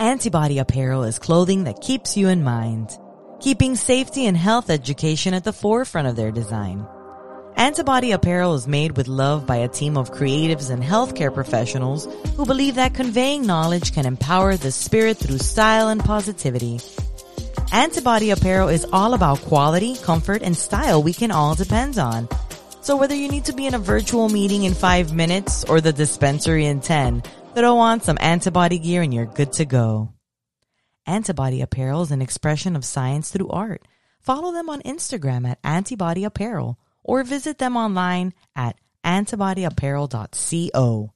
Antibody apparel is clothing that keeps you in mind, keeping safety and health education at the forefront of their design. Antibody apparel is made with love by a team of creatives and healthcare professionals who believe that conveying knowledge can empower the spirit through style and positivity. Antibody apparel is all about quality, comfort, and style we can all depend on. So whether you need to be in a virtual meeting in five minutes or the dispensary in 10, throw on some antibody gear and you're good to go. Antibody apparel is an expression of science through art. Follow them on Instagram at Antibody Apparel or visit them online at antibodyapparel.co.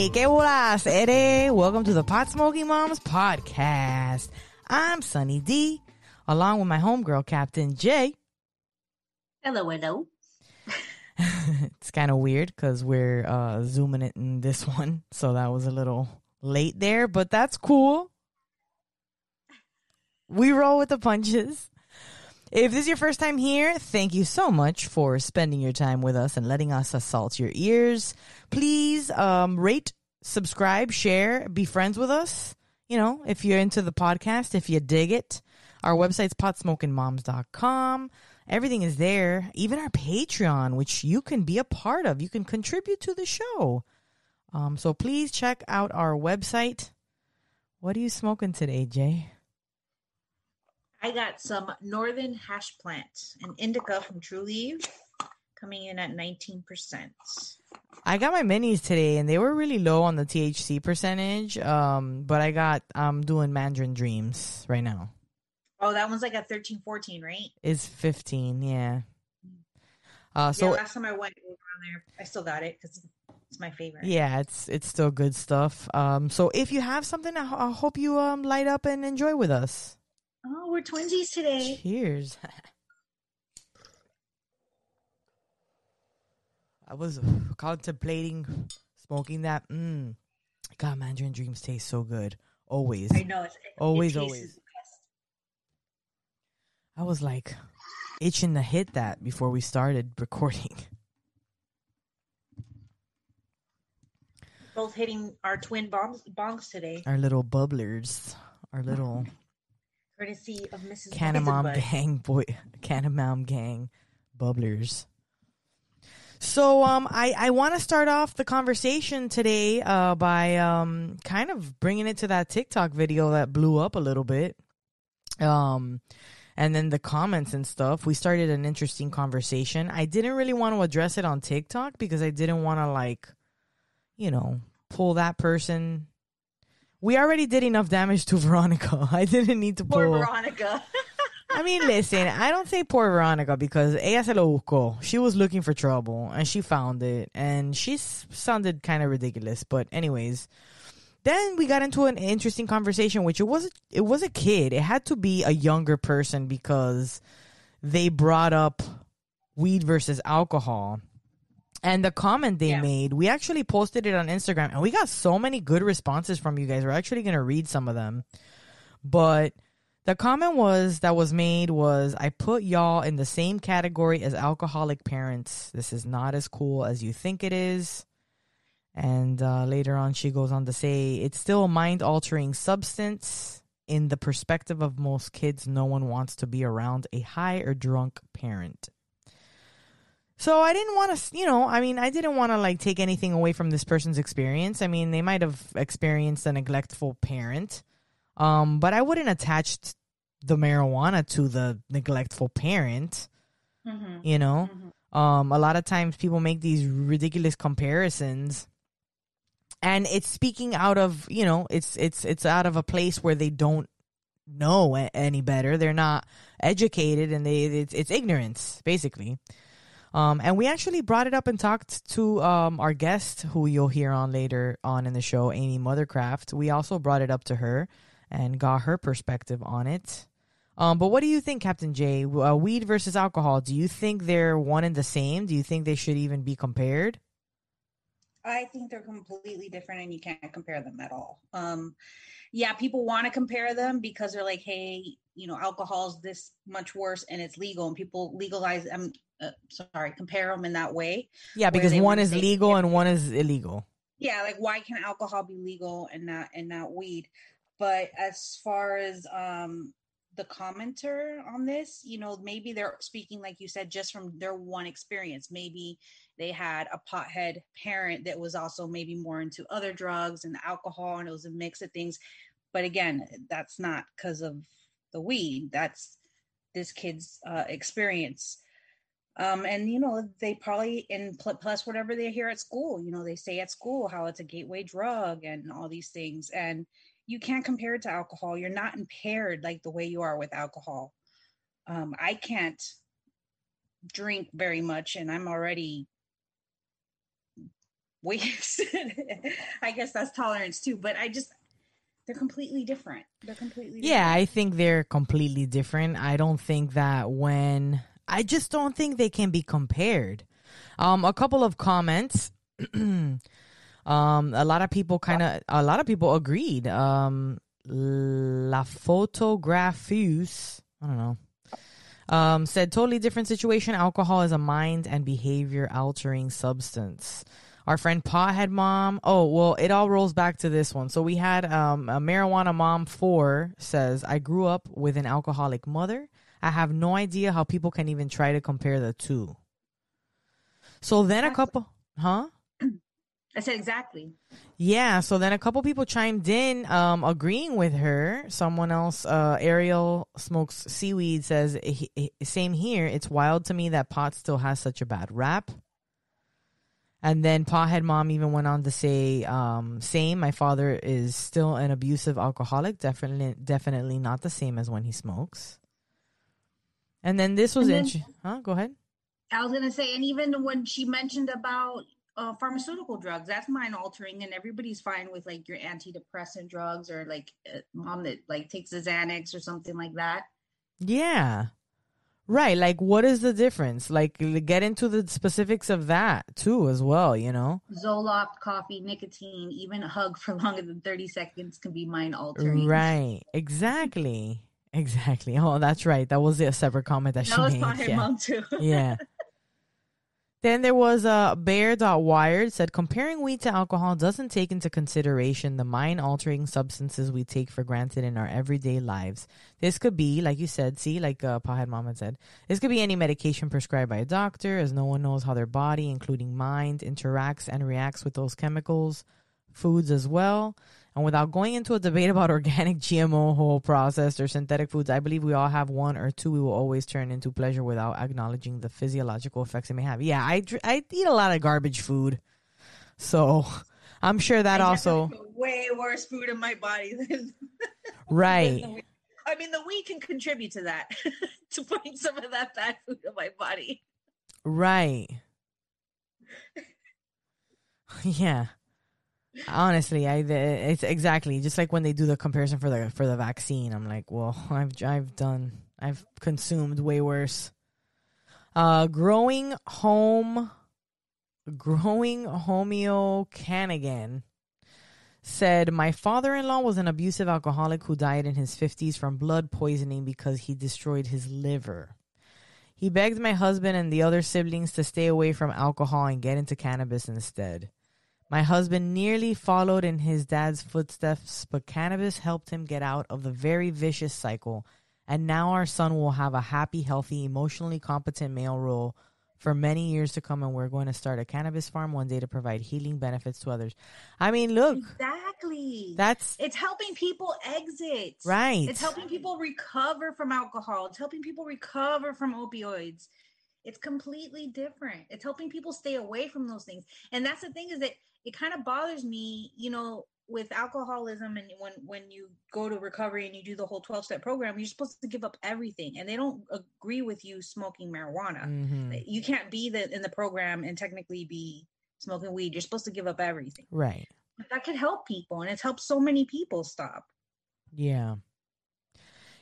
Hey, ¿qué bolas, Eddie? Welcome to the Pot Smoking Moms podcast. I'm Sunny D, along with my homegirl, Captain J. Hello, hello. it's kind of weird because we're uh, zooming it in this one, so that was a little late there, but that's cool. We roll with the punches. If this is your first time here, thank you so much for spending your time with us and letting us assault your ears. Please um, rate, subscribe, share, be friends with us. You know, if you're into the podcast, if you dig it. Our website's potsmokingmoms.com. Everything is there, even our Patreon, which you can be a part of. You can contribute to the show. Um, so please check out our website. What are you smoking today, Jay? I got some Northern Hash Plant, an indica from Trulieve, coming in at 19%. I got my minis today and they were really low on the THC percentage. Um, but I got I'm doing Mandarin Dreams right now. Oh, that one's like at 13, 14, right? It's 15, yeah. Uh, so yeah, last time I went was around there. I still got it because it's my favorite. Yeah, it's it's still good stuff. Um, so if you have something, I, I hope you um light up and enjoy with us. Oh, we're twinsies today. Cheers. I was contemplating smoking that. Mm. God, Mandarin Dreams taste so good. Always. I know. It's, always, it always. I was like itching to hit that before we started recording. Both hitting our twin bongs, bongs today. Our little bubblers. Our little courtesy of Mrs. Canamom gang boy Canamom gang bubblers. So um I I want to start off the conversation today uh by um kind of bringing it to that TikTok video that blew up a little bit. Um and then the comments and stuff. We started an interesting conversation. I didn't really want to address it on TikTok because I didn't want to like you know, pull that person we already did enough damage to Veronica. I didn't need to pull. Veronica. I mean, listen, I don't say poor Veronica because ella se lo buscó. She was looking for trouble and she found it and she sounded kind of ridiculous. But anyways, then we got into an interesting conversation, which it was it was a kid. It had to be a younger person because they brought up weed versus alcohol. And the comment they yeah. made, we actually posted it on Instagram and we got so many good responses from you guys. We're actually going to read some of them. But the comment was that was made was I put y'all in the same category as alcoholic parents. This is not as cool as you think it is. And uh, later on, she goes on to say it's still a mind altering substance. In the perspective of most kids, no one wants to be around a high or drunk parent. So I didn't want to, you know, I mean, I didn't want to like take anything away from this person's experience. I mean, they might have experienced a neglectful parent, um, but I wouldn't attach the marijuana to the neglectful parent. Mm-hmm. You know, mm-hmm. um, a lot of times people make these ridiculous comparisons, and it's speaking out of, you know, it's it's it's out of a place where they don't know any better. They're not educated, and they it's, it's ignorance basically. Um, and we actually brought it up and talked to um, our guest, who you'll hear on later on in the show, Amy Mothercraft. We also brought it up to her and got her perspective on it. Um, but what do you think, Captain J? Uh, weed versus alcohol. Do you think they're one and the same? Do you think they should even be compared? I think they're completely different and you can't compare them at all. Um, yeah, people want to compare them because they're like, hey, you know, alcohol's this much worse and it's legal, and people legalize. I'm uh, sorry, compare them in that way. Yeah, because one is legal and one is illegal. Yeah, like why can alcohol be legal and not and not weed? But as far as um the commenter on this, you know, maybe they're speaking, like you said, just from their one experience. Maybe they had a pothead parent that was also maybe more into other drugs and alcohol, and it was a mix of things. But again, that's not because of the weed. That's this kid's uh, experience. Um, and you know, they probably and plus whatever they hear at school, you know, they say at school how it's a gateway drug and all these things. And you can't compare it to alcohol. You're not impaired like the way you are with alcohol. Um, I can't drink very much, and I'm already wasted. I guess that's tolerance too, but I just they're completely different. They're completely Yeah, I think they're completely different. I don't think that when I just don't think they can be compared. Um a couple of comments Um, a lot of people kind of, a lot of people agreed. Um, La Photographeuse, I don't know, um, said totally different situation. Alcohol is a mind and behavior altering substance. Our friend Pothead Mom. Oh, well, it all rolls back to this one. So we had um, a marijuana mom four says, I grew up with an alcoholic mother. I have no idea how people can even try to compare the two. So then a couple, huh? I said exactly. Yeah. So then a couple people chimed in, um, agreeing with her. Someone else, uh, Ariel smokes seaweed says, same here. It's wild to me that pot still has such a bad rap. And then Pothead Mom even went on to say, um, same. My father is still an abusive alcoholic. Definitely, definitely not the same as when he smokes. And then this was interesting. Huh? Go ahead. I was gonna say, and even when she mentioned about uh, pharmaceutical drugs. That's mind altering, and everybody's fine with like your antidepressant drugs or like mom that like takes a Xanax or something like that. Yeah. Right. Like, what is the difference? Like, get into the specifics of that too, as well, you know? Zoloft, coffee, nicotine, even a hug for longer than 30 seconds can be mind altering. Right. Exactly. Exactly. Oh, that's right. That was a separate comment that, that she made. That was yeah. mom too. yeah. Then there was a uh, Bear.wired said comparing weed to alcohol doesn't take into consideration the mind altering substances we take for granted in our everyday lives. This could be, like you said, see, like uh, Pahed Mama said, this could be any medication prescribed by a doctor, as no one knows how their body, including mind, interacts and reacts with those chemicals, foods as well. And without going into a debate about organic, GMO, whole processed, or synthetic foods, I believe we all have one or two we will always turn into pleasure without acknowledging the physiological effects it may have. Yeah, I, I eat a lot of garbage food. So I'm sure that I also. Way worse food in my body than. right. Than I mean, the weed can contribute to that, to putting some of that bad food in my body. Right. yeah. Honestly, I it's exactly just like when they do the comparison for the for the vaccine. I'm like, well, I've I've done I've consumed way worse. Uh, growing home, growing homeo Canagan said my father-in-law was an abusive alcoholic who died in his 50s from blood poisoning because he destroyed his liver. He begged my husband and the other siblings to stay away from alcohol and get into cannabis instead. My husband nearly followed in his dad's footsteps, but cannabis helped him get out of the very vicious cycle. And now our son will have a happy, healthy, emotionally competent male role for many years to come. And we're going to start a cannabis farm one day to provide healing benefits to others. I mean, look. Exactly. That's. It's helping people exit. Right. It's helping people recover from alcohol. It's helping people recover from opioids. It's completely different. It's helping people stay away from those things. And that's the thing is that it kind of bothers me, you know, with alcoholism and when when you go to recovery and you do the whole 12 step program you're supposed to give up everything and they don't agree with you smoking marijuana. Mm-hmm. you can't be the, in the program and technically be smoking weed. You're supposed to give up everything. Right. But that could help people and it's helped so many people stop. Yeah.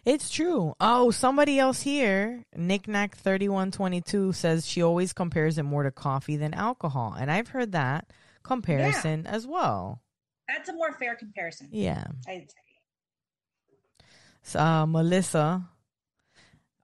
It's true. Oh, somebody else here, Knickknack thirty one twenty two says she always compares it more to coffee than alcohol, and I've heard that comparison as well. That's a more fair comparison. Yeah. I'd say. So, uh, Melissa,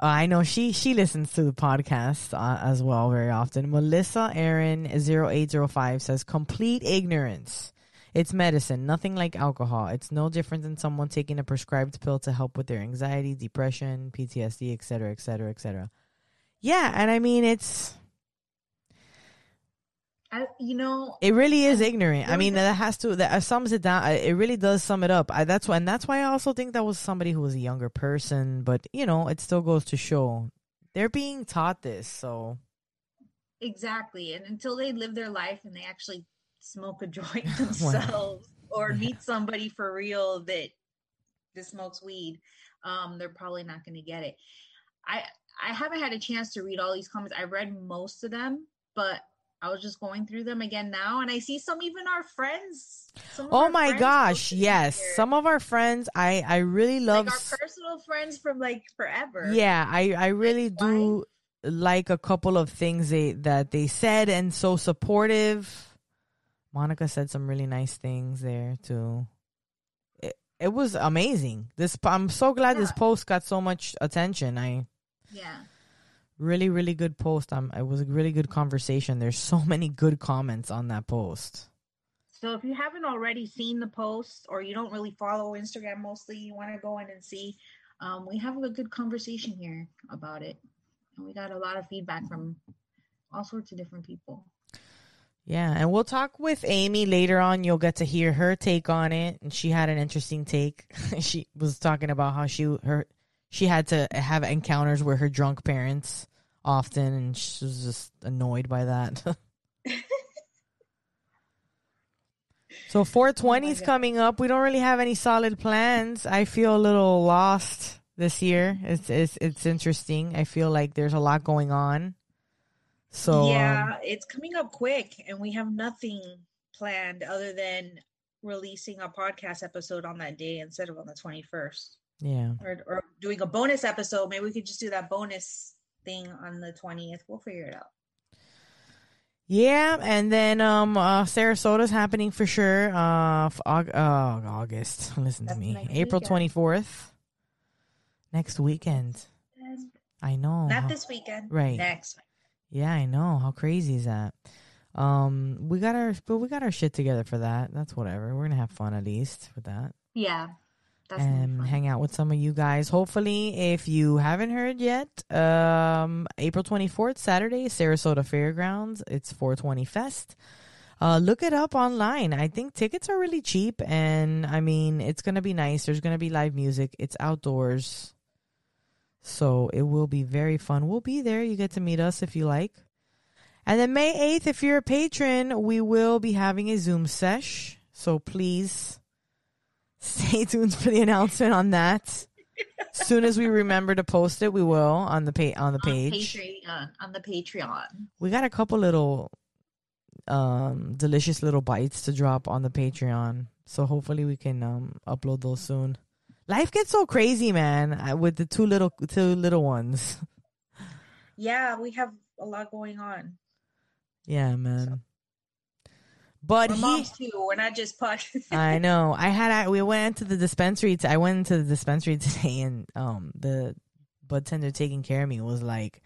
uh, I know she she listens to the podcast uh, as well very often. Melissa Aaron 0805 says complete ignorance. It's medicine, nothing like alcohol. It's no different than someone taking a prescribed pill to help with their anxiety, depression, PTSD, etc., etc., etc. Yeah, and I mean it's I, you know, it really is ignorant. I mean that has to that uh, sums it down. uh, It really does sum it up. I, that's why, and that's why I also think that was somebody who was a younger person. But you know, it still goes to show they're being taught this. So exactly. And until they live their life and they actually smoke a joint themselves or meet somebody for real that that smokes weed, um, they're probably not going to get it. I I haven't had a chance to read all these comments. I read most of them, but I was just going through them again now, and I see some even our friends. Oh our my friends gosh, yes. here. Some of our friends I I really love like our personal friends from like forever. Yeah, I I really Why? do like a couple of things they that they said and so supportive. Monica said some really nice things there too. It it was amazing. This I'm so glad this post got so much attention. I yeah. Really really good post. Um it was a really good conversation. There's so many good comments on that post. So if you haven't already seen the post or you don't really follow Instagram mostly, you want to go in and see. Um, we have a good conversation here about it, and we got a lot of feedback from all sorts of different people. Yeah, and we'll talk with Amy later on. You'll get to hear her take on it, and she had an interesting take. she was talking about how she her she had to have encounters with her drunk parents often, and she was just annoyed by that. so 420 is God. coming up. We don't really have any solid plans. I feel a little lost this year. It's it's it's interesting. I feel like there's a lot going on. So yeah, um, it's coming up quick, and we have nothing planned other than releasing a podcast episode on that day instead of on the 21st yeah. or, or doing a bonus episode maybe we could just do that bonus thing on the 20th we'll figure it out Yeah, and then um uh Sarasota's happening for sure. Uh, f- Aug- uh August. Listen to me. April twenty fourth. Next weekend. I know. not How- this weekend right. next Yeah, I know. How crazy is that? Um, we got our but we got our shit together for that. That's whatever. We're gonna have fun at least with that. yeah that's and hang out with some of you guys. Hopefully, if you haven't heard yet, um, April 24th, Saturday, Sarasota Fairgrounds. It's 420 Fest. Uh, look it up online. I think tickets are really cheap, and I mean, it's gonna be nice. There's gonna be live music. It's outdoors, so it will be very fun. We'll be there. You get to meet us if you like. And then May 8th, if you're a patron, we will be having a Zoom sesh. So please stay tuned for the announcement on that. As soon as we remember to post it, we will on the pa- on the on page. Patreon, on the Patreon. We got a couple little um delicious little bites to drop on the Patreon. So hopefully we can um upload those soon. Life gets so crazy, man, uh, with the two little two little ones. Yeah, we have a lot going on. Yeah, man. But We're he moms too. We're not just podcast. I know. I had I, we went to the dispensary. T- I went into the dispensary today, and um, the bud tender taking care of me was like,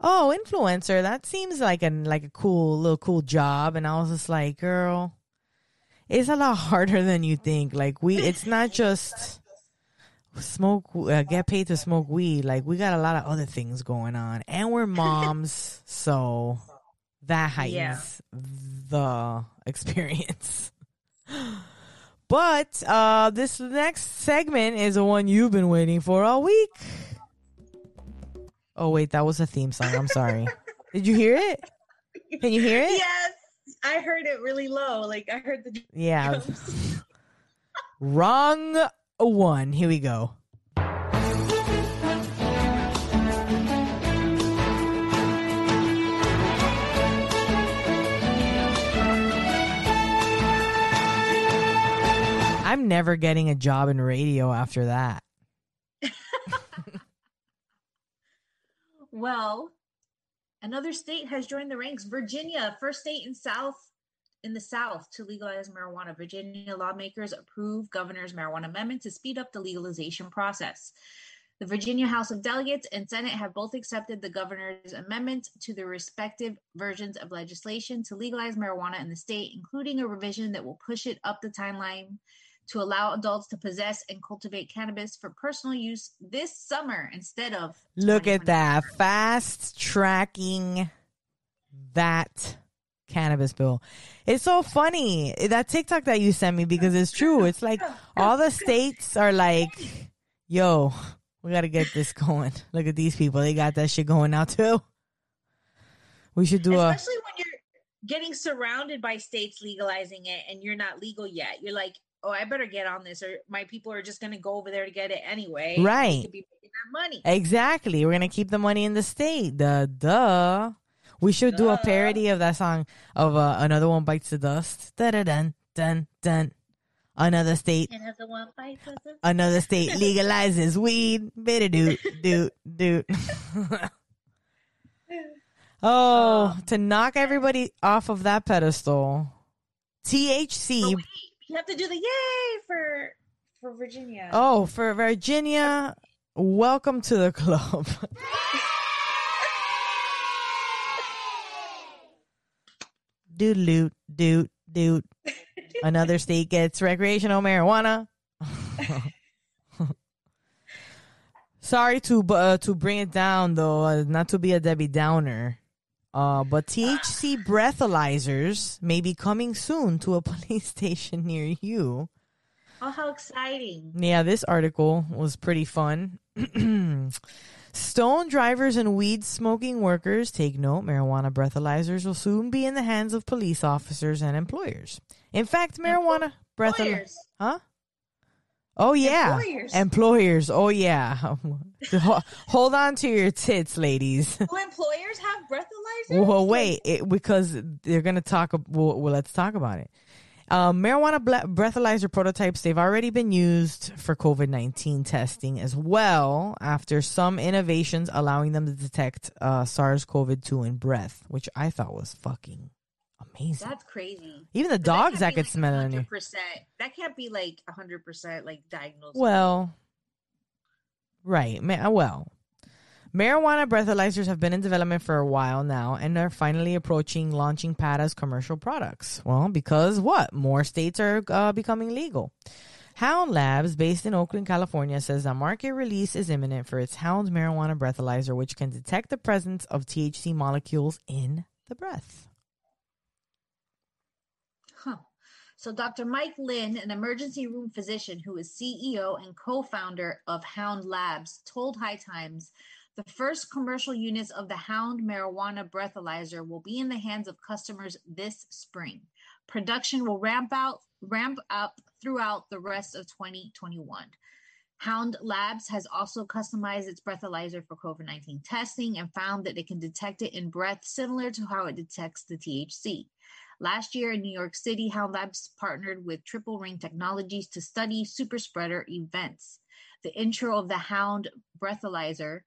"Oh, influencer. That seems like a like a cool little cool job." And I was just like, "Girl, it's a lot harder than you think. Like we, it's not just." smoke uh, get paid to smoke weed like we got a lot of other things going on and we're moms so that heightens the experience. But uh this next segment is the one you've been waiting for all week. Oh wait that was a theme song. I'm sorry. Did you hear it? Can you hear it? Yes, I heard it really low. Like I heard the yeah. wrong one. Here we go I'm never getting a job in radio after that. Well, another state has joined the ranks. Virginia, first state in South in the South to legalize marijuana. Virginia lawmakers approve governor's marijuana amendment to speed up the legalization process. The Virginia House of Delegates and Senate have both accepted the governor's amendment to the respective versions of legislation to legalize marijuana in the state, including a revision that will push it up the timeline to allow adults to possess and cultivate cannabis for personal use this summer instead of. Look at that. Fast tracking that cannabis bill. It's so funny. That TikTok that you sent me because it's true. It's like all the states are like, yo, we got to get this going. Look at these people. They got that shit going now too. We should do Especially a. Especially when you're getting surrounded by states legalizing it and you're not legal yet. You're like, oh, I better get on this, or my people are just going to go over there to get it anyway. Right. To be making that money. Exactly. We're going to keep the money in the state. The duh. We should duh. do a parody of that song of uh, another one bites the dust. Da da dun dun dun Another state. Another one bites Another state legalizes weed. Bitter doot doot doot. oh, um, to knock everybody off of that pedestal. THC. You have to do the yay for for Virginia. Oh, for Virginia. Welcome to the club. doot doot doot doot Another state gets recreational marijuana. Sorry to uh, to bring it down though, uh, not to be a Debbie Downer. Uh, but THC breathalyzers may be coming soon to a police station near you. Oh, how exciting! Yeah, this article was pretty fun. Stone drivers and weed smoking workers take note. Marijuana breathalyzers will soon be in the hands of police officers and employers. In fact, marijuana breathalyzers. Huh? Oh yeah, employers. employers. Oh yeah. Hold on to your tits, ladies. Do employers have breathalyzers? Well, wait, it, because they're gonna talk. Well, well, let's talk about it. Um, marijuana breathalyzer prototypes, they've already been used for COVID 19 testing as well, after some innovations allowing them to detect uh, SARS CoV 2 in breath, which I thought was fucking amazing. That's crazy. Even the dogs that, that could like smell it. 100%. That can't be like 100% like diagnosed. Well, right. Well, Marijuana breathalyzers have been in development for a while now and are finally approaching launching PAD as commercial products. Well, because what? More states are uh, becoming legal. Hound Labs, based in Oakland, California, says a market release is imminent for its Hound marijuana breathalyzer, which can detect the presence of THC molecules in the breath. Huh. So, Dr. Mike Lynn, an emergency room physician who is CEO and co founder of Hound Labs, told High Times the first commercial units of the Hound marijuana breathalyzer will be in the hands of customers this spring. Production will ramp out ramp up throughout the rest of 2021. Hound Labs has also customized its breathalyzer for COVID 19 testing and found that it can detect it in breath similar to how it detects the THC. Last year in New York City, Hound Labs partnered with Triple Ring Technologies to study super spreader events. The intro of the Hound breathalyzer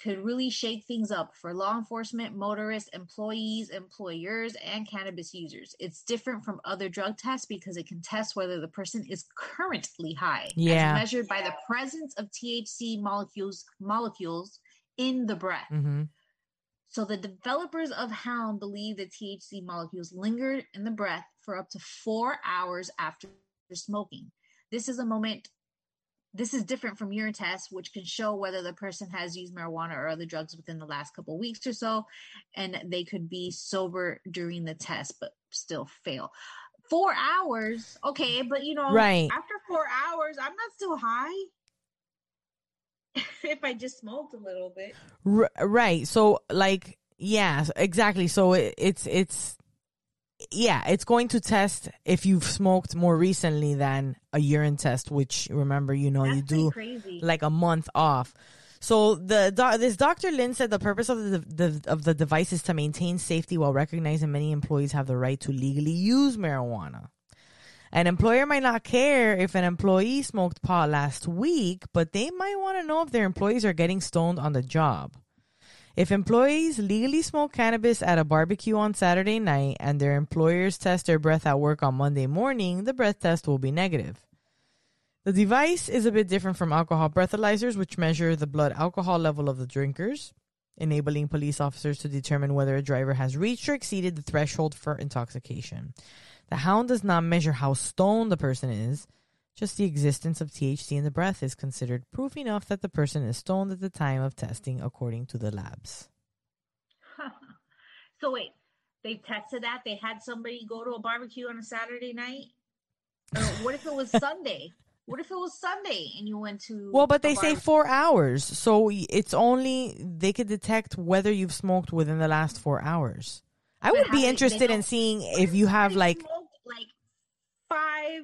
could really shake things up for law enforcement, motorists, employees, employers, and cannabis users. It's different from other drug tests because it can test whether the person is currently high, yeah. as measured by the presence of THC molecules molecules in the breath. Mm-hmm. So the developers of Hound believe that THC molecules linger in the breath for up to four hours after smoking. This is a moment this is different from urine tests, which can show whether the person has used marijuana or other drugs within the last couple of weeks or so, and they could be sober during the test but still fail. Four hours, okay, but you know, right after four hours, I'm not still high. if I just smoked a little bit, R- right? So, like, yeah, exactly. So it, it's it's yeah, it's going to test if you've smoked more recently than a urine test, which remember, you know, That's you do crazy. like a month off. So the this Dr. Lynn said the purpose of the, the of the device is to maintain safety while recognizing many employees have the right to legally use marijuana. An employer might not care if an employee smoked pot last week, but they might want to know if their employees are getting stoned on the job. If employees legally smoke cannabis at a barbecue on Saturday night and their employers test their breath at work on Monday morning, the breath test will be negative. The device is a bit different from alcohol breathalyzers, which measure the blood alcohol level of the drinkers, enabling police officers to determine whether a driver has reached or exceeded the threshold for intoxication. The hound does not measure how stoned the person is. Just the existence of THC in the breath is considered proof enough that the person is stoned at the time of testing, according to the labs. so wait, they tested that? They had somebody go to a barbecue on a Saturday night? Or what if it was Sunday? What if it was Sunday and you went to? Well, but they say four hours, so it's only they could detect whether you've smoked within the last four hours. I would be interested in seeing if you have like five,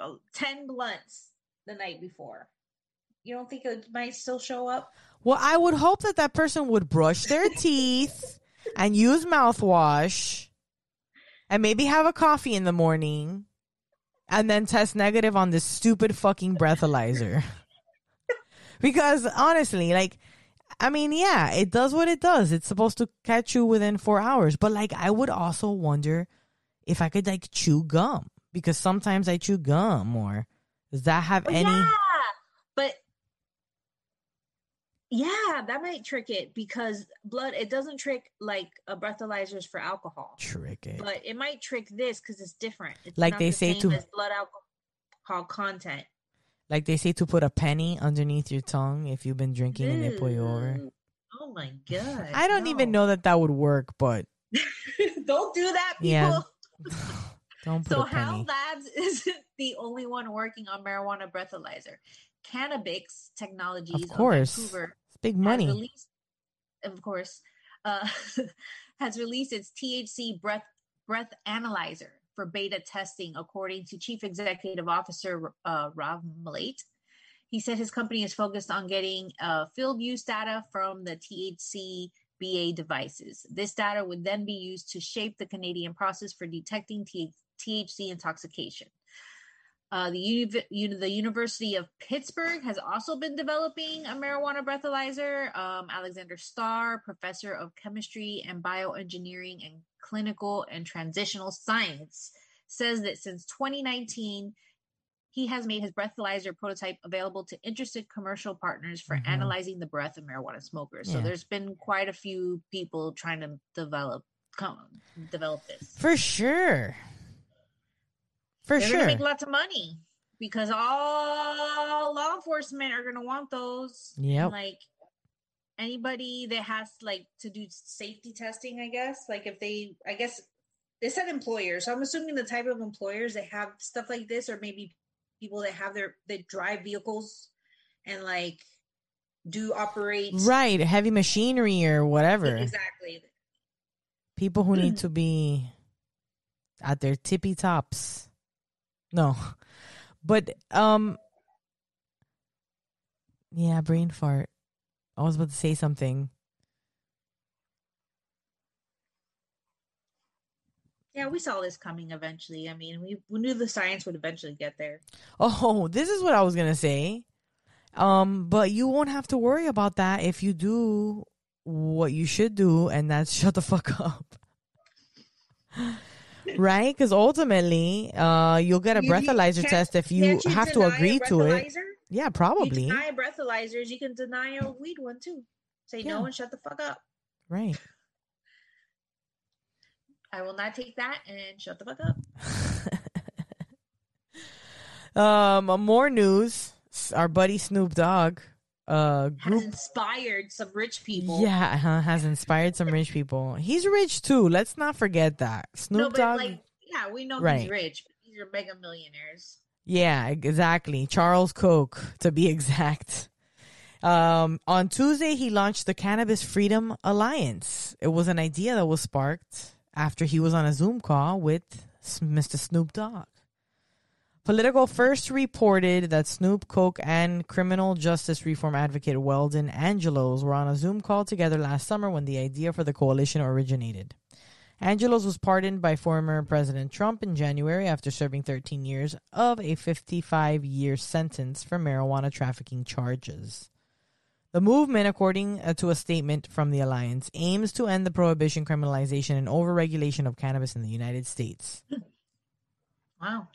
oh, ten blunts the night before. You don't think it might still show up? Well, I would hope that that person would brush their teeth and use mouthwash, and maybe have a coffee in the morning and then test negative on this stupid fucking breathalyzer. because honestly, like, I mean, yeah, it does what it does. It's supposed to catch you within four hours. But like, I would also wonder if I could like chew gum because sometimes I chew gum or does that have oh, any? Yeah, but yeah, that might trick it because blood. It doesn't trick like a breathalyzers for alcohol. Trick it, but it might trick this because it's different. It's like they the say to blood alcohol content. Like they say to put a penny underneath your tongue if you've been drinking Ew. pull over. Oh my god! I don't no. even know that that would work, but don't do that, people. Yeah. don't so. Hound Labs isn't the only one working on marijuana breathalyzer. Cannabix Technologies of course. Of Vancouver it's big money. Released, of course, uh, has released its THC breath breath analyzer for beta testing, according to Chief Executive Officer uh, Rav Mlait. He said his company is focused on getting uh, field use data from the THC BA devices. This data would then be used to shape the Canadian process for detecting T- THC intoxication. Uh, the, uni- the University of Pittsburgh has also been developing a marijuana breathalyzer. Um, Alexander Star, professor of chemistry and bioengineering and clinical and translational science, says that since 2019, he has made his breathalyzer prototype available to interested commercial partners for mm-hmm. analyzing the breath of marijuana smokers. Yeah. So there's been quite a few people trying to develop come develop this. For sure. For They're sure. gonna make lots of money because all law enforcement are gonna want those. Yeah. Like anybody that has like to do safety testing, I guess. Like if they I guess they said employers. So I'm assuming the type of employers that have stuff like this or maybe people that have their that drive vehicles and like do operate right heavy machinery or whatever exactly people who need to be at their tippy tops no. But um yeah, brain fart. I was about to say something. Yeah, we saw this coming eventually. I mean, we, we knew the science would eventually get there. Oh, this is what I was gonna say. Um, but you won't have to worry about that if you do what you should do, and that's shut the fuck up right? Because ultimately, uh, you'll get a you, breathalyzer test if you, you have to agree to it. Yeah, probably. You deny breathalyzers, you can deny a weed one too. Say yeah. no and shut the fuck up. Right. I will not take that and shut the fuck up. um, more news. Our buddy Snoop Dogg uh group has inspired some rich people. Yeah, uh, has inspired some rich people. He's rich too. Let's not forget that. Snoop no, Dogg. Like, yeah, we know right. he's rich, but these are mega millionaires. Yeah, exactly. Charles Koch, to be exact. Um, on Tuesday, he launched the Cannabis Freedom Alliance. It was an idea that was sparked after he was on a Zoom call with Mr. Snoop Dogg. Politico first reported that Snoop Koch and criminal justice reform advocate Weldon Angelos were on a Zoom call together last summer when the idea for the coalition originated. Angelos was pardoned by former President Trump in January after serving 13 years of a 55 year sentence for marijuana trafficking charges. The movement, according uh, to a statement from the alliance, aims to end the prohibition, criminalization, and overregulation of cannabis in the United States. Wow.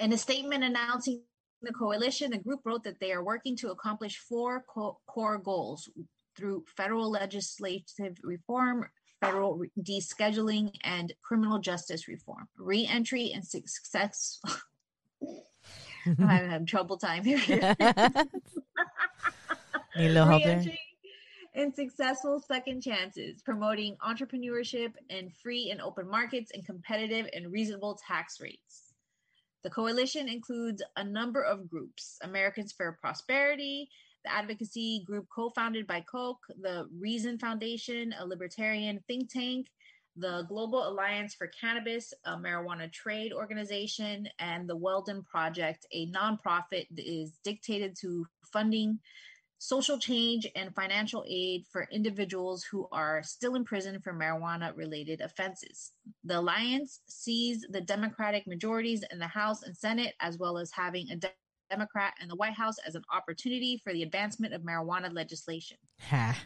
In a statement announcing the coalition, the group wrote that they are working to accomplish four co- core goals through federal legislative reform, federal re- descheduling, and criminal justice reform. Re-entry and success. I'm having trouble time here. Need a little help there? And successful second chances, promoting entrepreneurship and free and open markets and competitive and reasonable tax rates. The coalition includes a number of groups. Americans for Prosperity, the advocacy group co founded by Koch, the Reason Foundation, a libertarian think tank, the Global Alliance for Cannabis, a marijuana trade organization, and the Weldon Project, a nonprofit that is dictated to funding social change and financial aid for individuals who are still in prison for marijuana related offenses. The alliance sees the Democratic majorities in the House and Senate, as well as having a de- Democrat in the White House, as an opportunity for the advancement of marijuana legislation. Ha.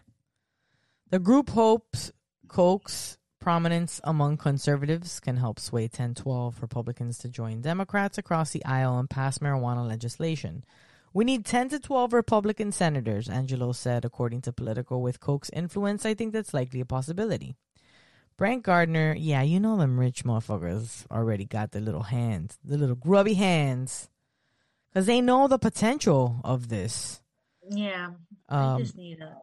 The group hopes Koch's prominence among conservatives can help sway 10 12 Republicans to join Democrats across the aisle and pass marijuana legislation. We need 10 to 12 Republican senators, Angelo said, according to Politico. With Koch's influence, I think that's likely a possibility. Brent Gardner, yeah, you know them rich motherfuckers already got the little hands, the little grubby hands, because they know the potential of this. Yeah, I Um, just need a.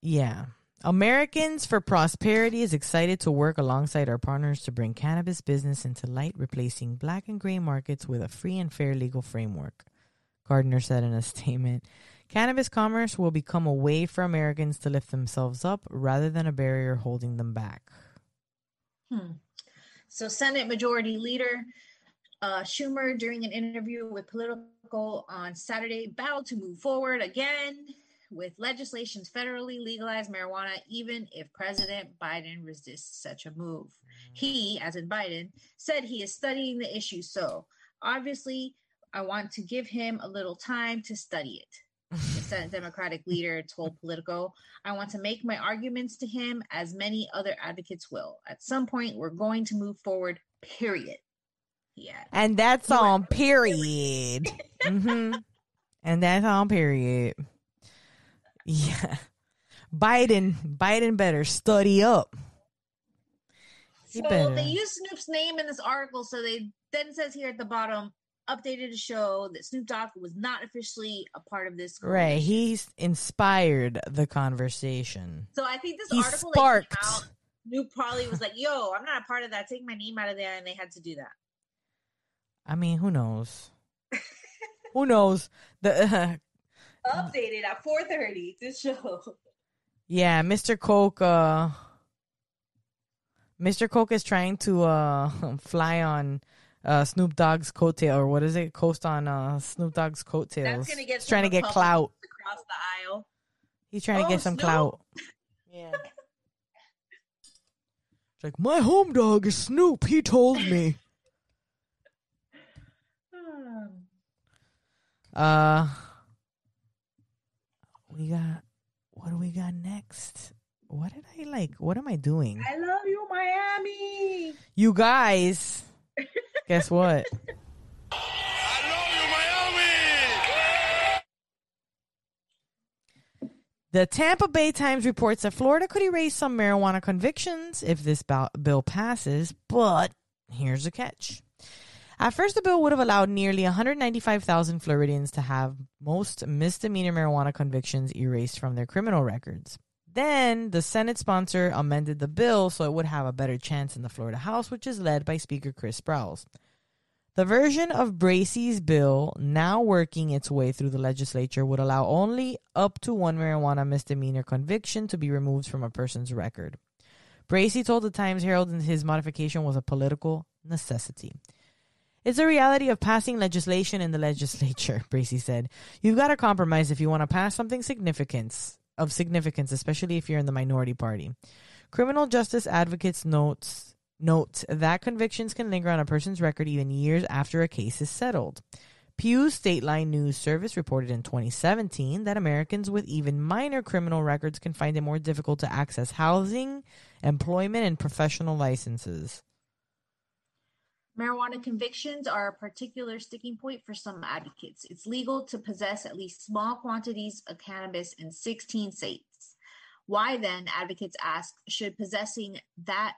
Yeah. Americans for Prosperity is excited to work alongside our partners to bring cannabis business into light, replacing black and gray markets with a free and fair legal framework. Gardner said in a statement Cannabis commerce will become a way for Americans to lift themselves up rather than a barrier holding them back. Hmm. So, Senate Majority Leader uh, Schumer, during an interview with Politico on Saturday, vowed to move forward again with legislation to federally legalize marijuana, even if President Biden resists such a move. He, as in Biden, said he is studying the issue. So, obviously, I want to give him a little time to study it. The Senate Democratic leader told Politico, I want to make my arguments to him as many other advocates will. At some point, we're going to move forward, period. Yeah. And that's were- on period. hmm And that's on period. Yeah. Biden, Biden better study up. He So better. they use Snoop's name in this article. So they then says here at the bottom, updated to show that Snoop Dogg was not officially a part of this. Right. He's inspired the conversation. So I think this He article sparked. came out, Snoop probably was like, "Yo, I'm not a part of that. Take my name out of there," and they had to do that. I mean, who knows? who knows? The Updated at 4:30 to show. yeah, Mr. Koch. Uh, Mr. Koch is trying to uh fly on uh Snoop Dogg's coattail or what is it? Coast on uh Snoop Dogg's coattails. That's gonna get He's trying to get clout. Across the aisle. He's trying to Oh, get some Snoop? clout. Yeah. It's like my home dog is Snoop. He told me. Uh, we got. What do we got next? What did I like? What am I doing? I love you, Miami. You guys, guess what? The Tampa Bay Times reports that Florida could erase some marijuana convictions if this bill passes, but here's the catch. At first, the bill would have allowed nearly 195,000 Floridians to have most misdemeanor marijuana convictions erased from their criminal records. Then, the Senate sponsor amended the bill so it would have a better chance in the Florida House, which is led by Speaker Chris Sprowls. The version of Bracy's bill now working its way through the legislature would allow only up to one marijuana misdemeanor conviction to be removed from a person's record. Bracy told the Times Herald that his modification was a political necessity. It's a reality of passing legislation in the legislature, Bracy said. You've got to compromise if you want to pass something significance of significance, especially if you're in the minority party. Criminal justice advocates notes note that convictions can linger on a person's record even years after a case is settled. Pew Stateline News Service reported in 2017 that Americans with even minor criminal records can find it more difficult to access housing, employment, and professional licenses. Marijuana convictions are a particular sticking point for some advocates. It's legal to possess at least small quantities of cannabis in 16 states. Why then, advocates ask, should possessing that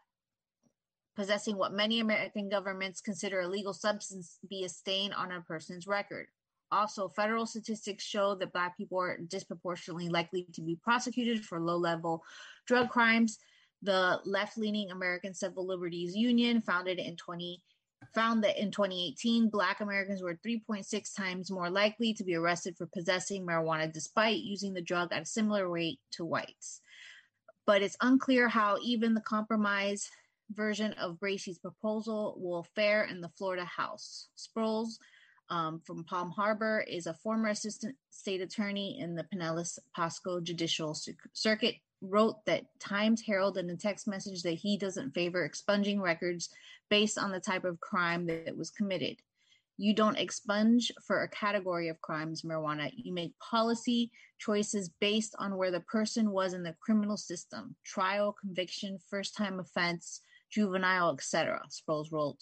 possessing what many American governments consider a legal substance be a stain on a person's record? Also, federal statistics show that Black people are disproportionately likely to be prosecuted for low level drug crimes. The left leaning American Civil Liberties Union, founded in 20 found that in 2018, Black Americans were 3.6 times more likely to be arrested for possessing marijuana despite using the drug at a similar rate to whites. But it's unclear how even the compromise version of Bracy's proposal will fare in the Florida House. Sprowls um, from Palm Harbor is a former assistant state attorney in the Pinellas Pasco Judicial Circuit wrote that Times Herald in a text message that he doesn't favor expunging records based on the type of crime that was committed. You don't expunge for a category of crimes, marijuana. You make policy choices based on where the person was in the criminal system trial, conviction, first time offense, juvenile, etc. Sprowls wrote.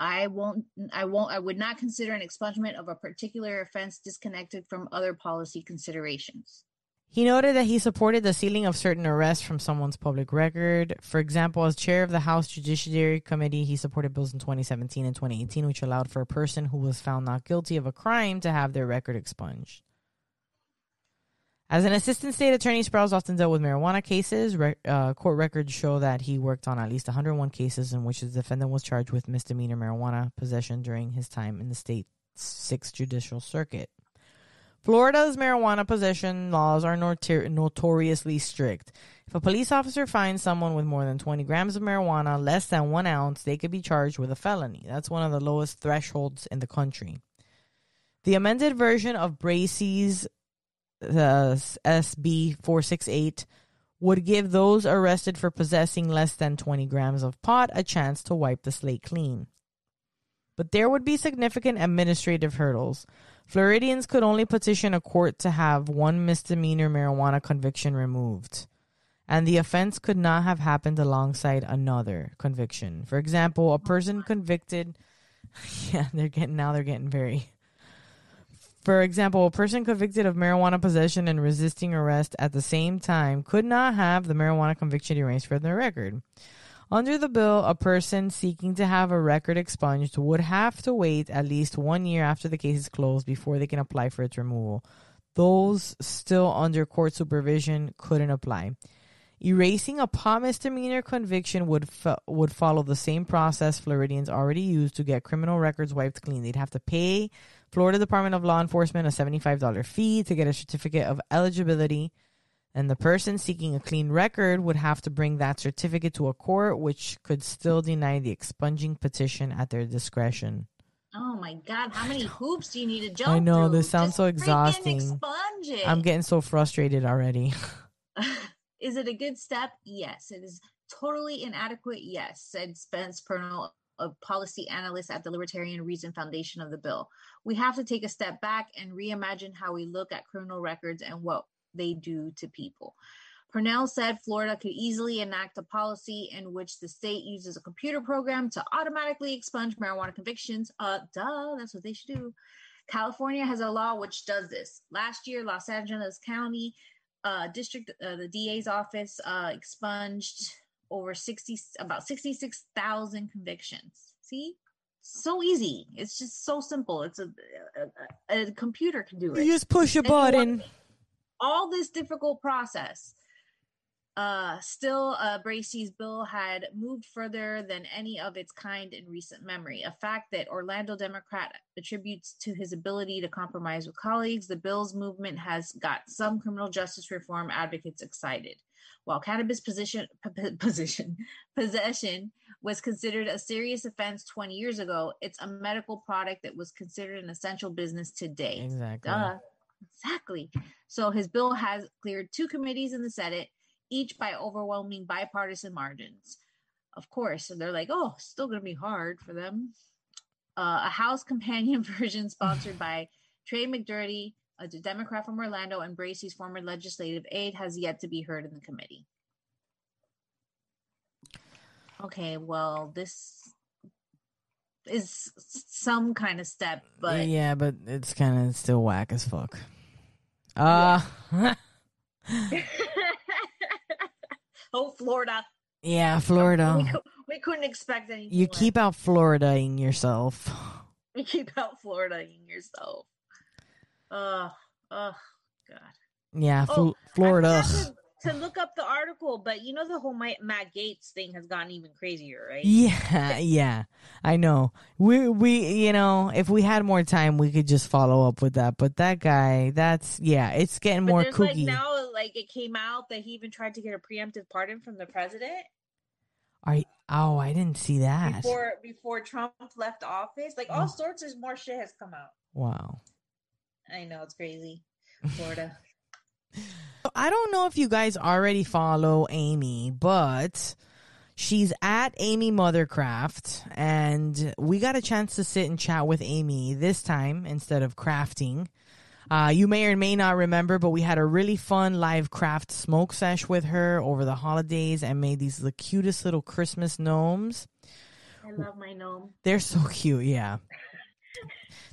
I won't I won't I would not consider an expungement of a particular offense disconnected from other policy considerations. He noted that he supported the sealing of certain arrests from someone's public record. For example, as chair of the House Judiciary Committee, he supported bills in 2017 and 2018 which allowed for a person who was found not guilty of a crime to have their record expunged. As an assistant state attorney, Sprowls often dealt with marijuana cases. Re- uh, court records show that he worked on at least 101 cases in which the defendant was charged with misdemeanor marijuana possession during his time in the state's Sixth Judicial Circuit. Florida's marijuana possession laws are notor- notoriously strict. If a police officer finds someone with more than 20 grams of marijuana, less than one ounce, they could be charged with a felony. That's one of the lowest thresholds in the country. The amended version of Bracy's uh, SB 468 would give those arrested for possessing less than 20 grams of pot a chance to wipe the slate clean. But there would be significant administrative hurdles. Floridians could only petition a court to have one misdemeanor marijuana conviction removed. And the offense could not have happened alongside another conviction. For example, a person convicted yeah, they're getting now they're getting very for example, a person convicted of marijuana possession and resisting arrest at the same time could not have the marijuana conviction erased from their record. Under the bill, a person seeking to have a record expunged would have to wait at least one year after the case is closed before they can apply for its removal. Those still under court supervision couldn't apply. Erasing a pot misdemeanor conviction would fo- would follow the same process Floridians already use to get criminal records wiped clean. They'd have to pay Florida Department of Law Enforcement a $75 fee to get a certificate of eligibility and the person seeking a clean record would have to bring that certificate to a court, which could still deny the expunging petition at their discretion. Oh my God! How many hoops do you need to jump? I know through? this sounds Just so exhausting. Expunge it. I'm getting so frustrated already. is it a good step? Yes. It is totally inadequate. Yes, said Spence Purnell, a policy analyst at the Libertarian Reason Foundation of the bill. We have to take a step back and reimagine how we look at criminal records and what they do to people. Purnell said Florida could easily enact a policy in which the state uses a computer program to automatically expunge marijuana convictions. Uh, duh, that's what they should do. California has a law which does this. Last year, Los Angeles County uh, District, uh, the DA's office uh, expunged over 60, about 66,000 convictions. See? So easy. It's just so simple. It's a, a, a computer can do it. You just push a button. All this difficult process. Uh, still, uh, Bracy's bill had moved further than any of its kind in recent memory. A fact that Orlando Democrat attributes to his ability to compromise with colleagues. The bill's movement has got some criminal justice reform advocates excited. While cannabis position, p- position possession was considered a serious offense 20 years ago, it's a medical product that was considered an essential business today. Exactly. Duh. Exactly. So his bill has cleared two committees in the Senate, each by overwhelming bipartisan margins. Of course, and they're like, oh, still going to be hard for them. Uh, a House companion version sponsored by Trey McCurdy, a Democrat from Orlando, and Bracy's former legislative aide, has yet to be heard in the committee. Okay, well, this is some kind of step, but yeah, but it's kind of still whack as fuck. Uh, oh, Florida. Yeah, Florida. We, we couldn't expect anything. You keep out Florida in yourself. You keep out Florida in yourself. Oh, oh, God. Yeah, oh, Florida to look up the article, but you know the whole Matt Gaetz thing has gotten even crazier, right? Yeah, yeah, I know. We we you know if we had more time, we could just follow up with that. But that guy, that's yeah, it's getting but more kooky. Like now, like it came out that he even tried to get a preemptive pardon from the president. I oh I didn't see that before before Trump left office. Like all oh. sorts of more shit has come out. Wow. I know it's crazy, Florida. I don't know if you guys already follow Amy, but she's at Amy Mothercraft, and we got a chance to sit and chat with Amy this time instead of crafting. Uh, you may or may not remember, but we had a really fun live craft smoke sesh with her over the holidays and made these the cutest little Christmas gnomes. I love my gnome. They're so cute, yeah.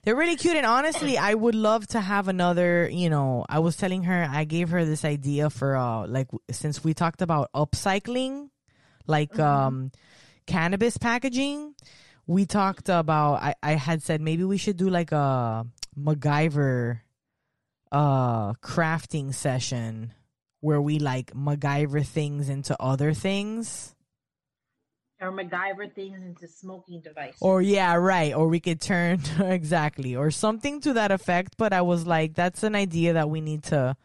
They're really cute, and honestly, I would love to have another. You know, I was telling her I gave her this idea for uh, like since we talked about upcycling, like mm-hmm. um, cannabis packaging. We talked about. I I had said maybe we should do like a MacGyver uh crafting session where we like MacGyver things into other things or MacGyver things into smoking devices. Or yeah, right. Or we could turn exactly or something to that effect. But I was like, that's an idea that we need to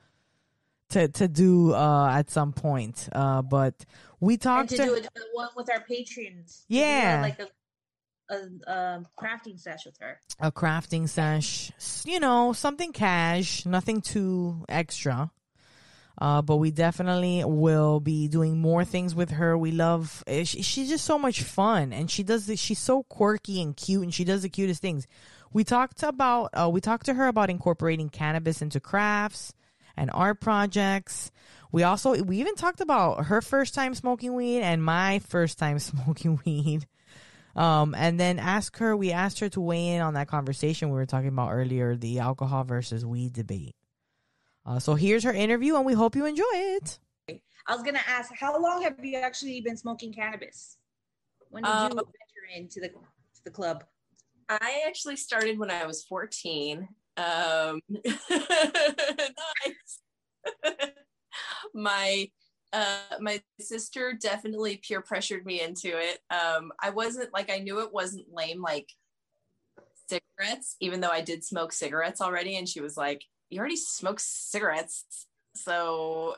to to do uh at some point. Uh, but we talked and to, to do it one with our patrons. Yeah, like a a, a, crafting sesh with her. A crafting sesh, you know, something cash, nothing too extra. Uh, but we definitely will be doing more things with her. We love eh, she, she's just so much fun, and she does this, she's so quirky and cute, and she does the cutest things. We talked about uh, we talked to her about incorporating cannabis into crafts and art projects. We also we even talked about her first time smoking weed and my first time smoking weed. Um, and then ask her. We asked her to weigh in on that conversation we were talking about earlier, the alcohol versus weed debate. Uh, so here's her interview, and we hope you enjoy it. I was gonna ask, how long have you actually been smoking cannabis? When did um, you venture into the to the club? I actually started when I was 14. Um, nice. my uh, my sister definitely peer pressured me into it. Um, I wasn't like I knew it wasn't lame like cigarettes, even though I did smoke cigarettes already, and she was like, you already smoke cigarettes, so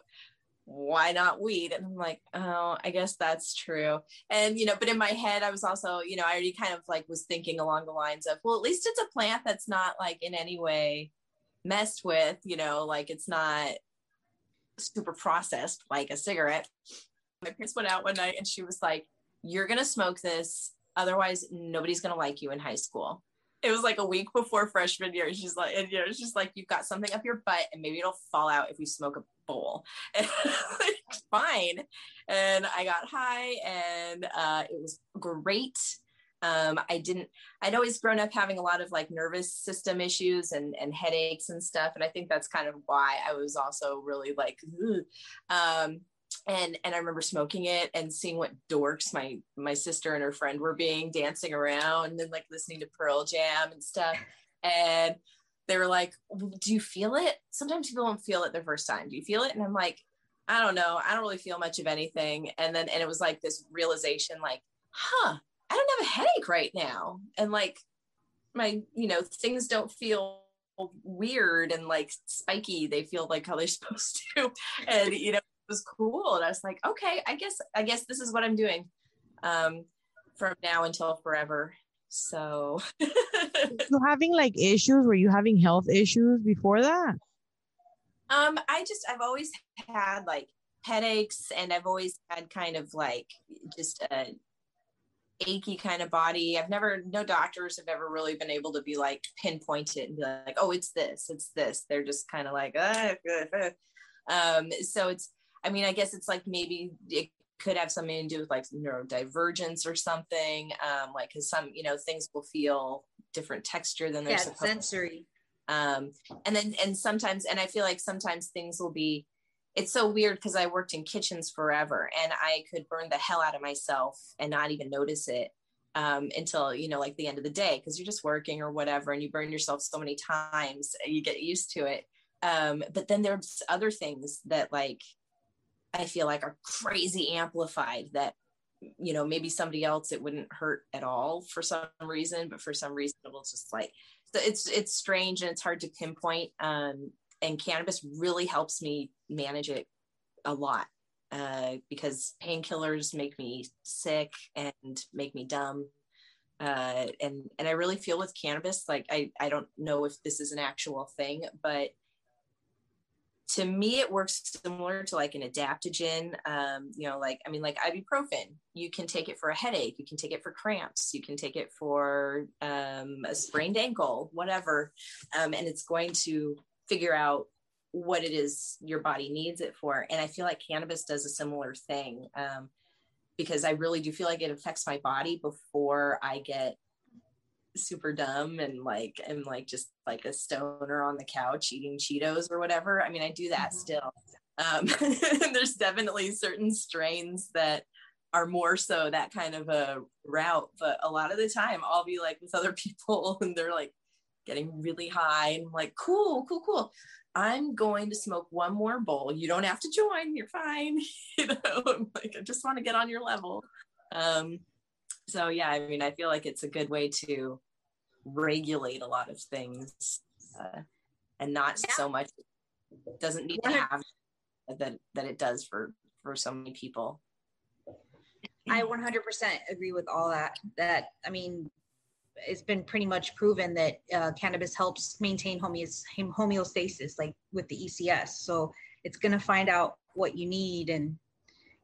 why not weed? And I'm like, oh, I guess that's true. And, you know, but in my head, I was also, you know, I already kind of like was thinking along the lines of, well, at least it's a plant that's not like in any way messed with, you know, like it's not super processed like a cigarette. My parents went out one night and she was like, you're going to smoke this. Otherwise, nobody's going to like you in high school it was like a week before freshman year. She's like, and you know, it's just like you've got something up your butt, and maybe it'll fall out if you smoke a bowl. And fine. And I got high, and uh, it was great. Um, I didn't. I'd always grown up having a lot of like nervous system issues and and headaches and stuff, and I think that's kind of why I was also really like. Um, and and I remember smoking it and seeing what dorks my my sister and her friend were being dancing around and like listening to Pearl Jam and stuff. And they were like, "Do you feel it?" Sometimes people don't feel it the first time. Do you feel it? And I'm like, I don't know. I don't really feel much of anything. And then and it was like this realization, like, huh, I don't have a headache right now, and like my you know things don't feel weird and like spiky they feel like how they're supposed to and you know was cool. And I was like, okay, I guess I guess this is what I'm doing um, from now until forever. So you having like issues? Were you having health issues before that? Um, I just I've always had like headaches and I've always had kind of like just a achy kind of body. I've never, no doctors have ever really been able to be like pinpoint it and be like, oh, it's this, it's this. They're just kind of like, ah, um, so it's, I mean, I guess it's like maybe it could have something to do with like neurodivergence or something. Um, like, cause some, you know, things will feel different texture than they're yeah, supposed sensory. Um, and then, and sometimes, and I feel like sometimes things will be, it's so weird because I worked in kitchens forever and I could burn the hell out of myself and not even notice it um, until, you know, like the end of the day because you're just working or whatever and you burn yourself so many times, you get used to it. Um, but then there's other things that like I feel like are crazy amplified that you know maybe somebody else it wouldn't hurt at all for some reason but for some reason it'll just like so it's it's strange and it's hard to pinpoint um and cannabis really helps me manage it a lot uh, because painkillers make me sick and make me dumb. Uh, and and I really feel with cannabis, like I I don't know if this is an actual thing, but to me it works similar to like an adaptogen. Um, you know, like I mean, like ibuprofen. You can take it for a headache. You can take it for cramps. You can take it for um, a sprained ankle, whatever, um, and it's going to figure out what it is your body needs it for. And I feel like cannabis does a similar thing um, because I really do feel like it affects my body before I get super dumb and like am like just like a stoner on the couch eating Cheetos or whatever. I mean, I do that mm-hmm. still. Um, there's definitely certain strains that are more so that kind of a route, but a lot of the time I'll be like with other people and they're like getting really high and I'm like, cool, cool, cool. I'm going to smoke one more bowl. You don't have to join. You're fine. you know, I'm like, I just want to get on your level. Um, so yeah, I mean, I feel like it's a good way to regulate a lot of things uh, and not yeah. so much doesn't need to have that that it does for for so many people. I 100% agree with all that. That I mean, it's been pretty much proven that uh, cannabis helps maintain homeos- homeostasis, like with the ECS. So it's going to find out what you need and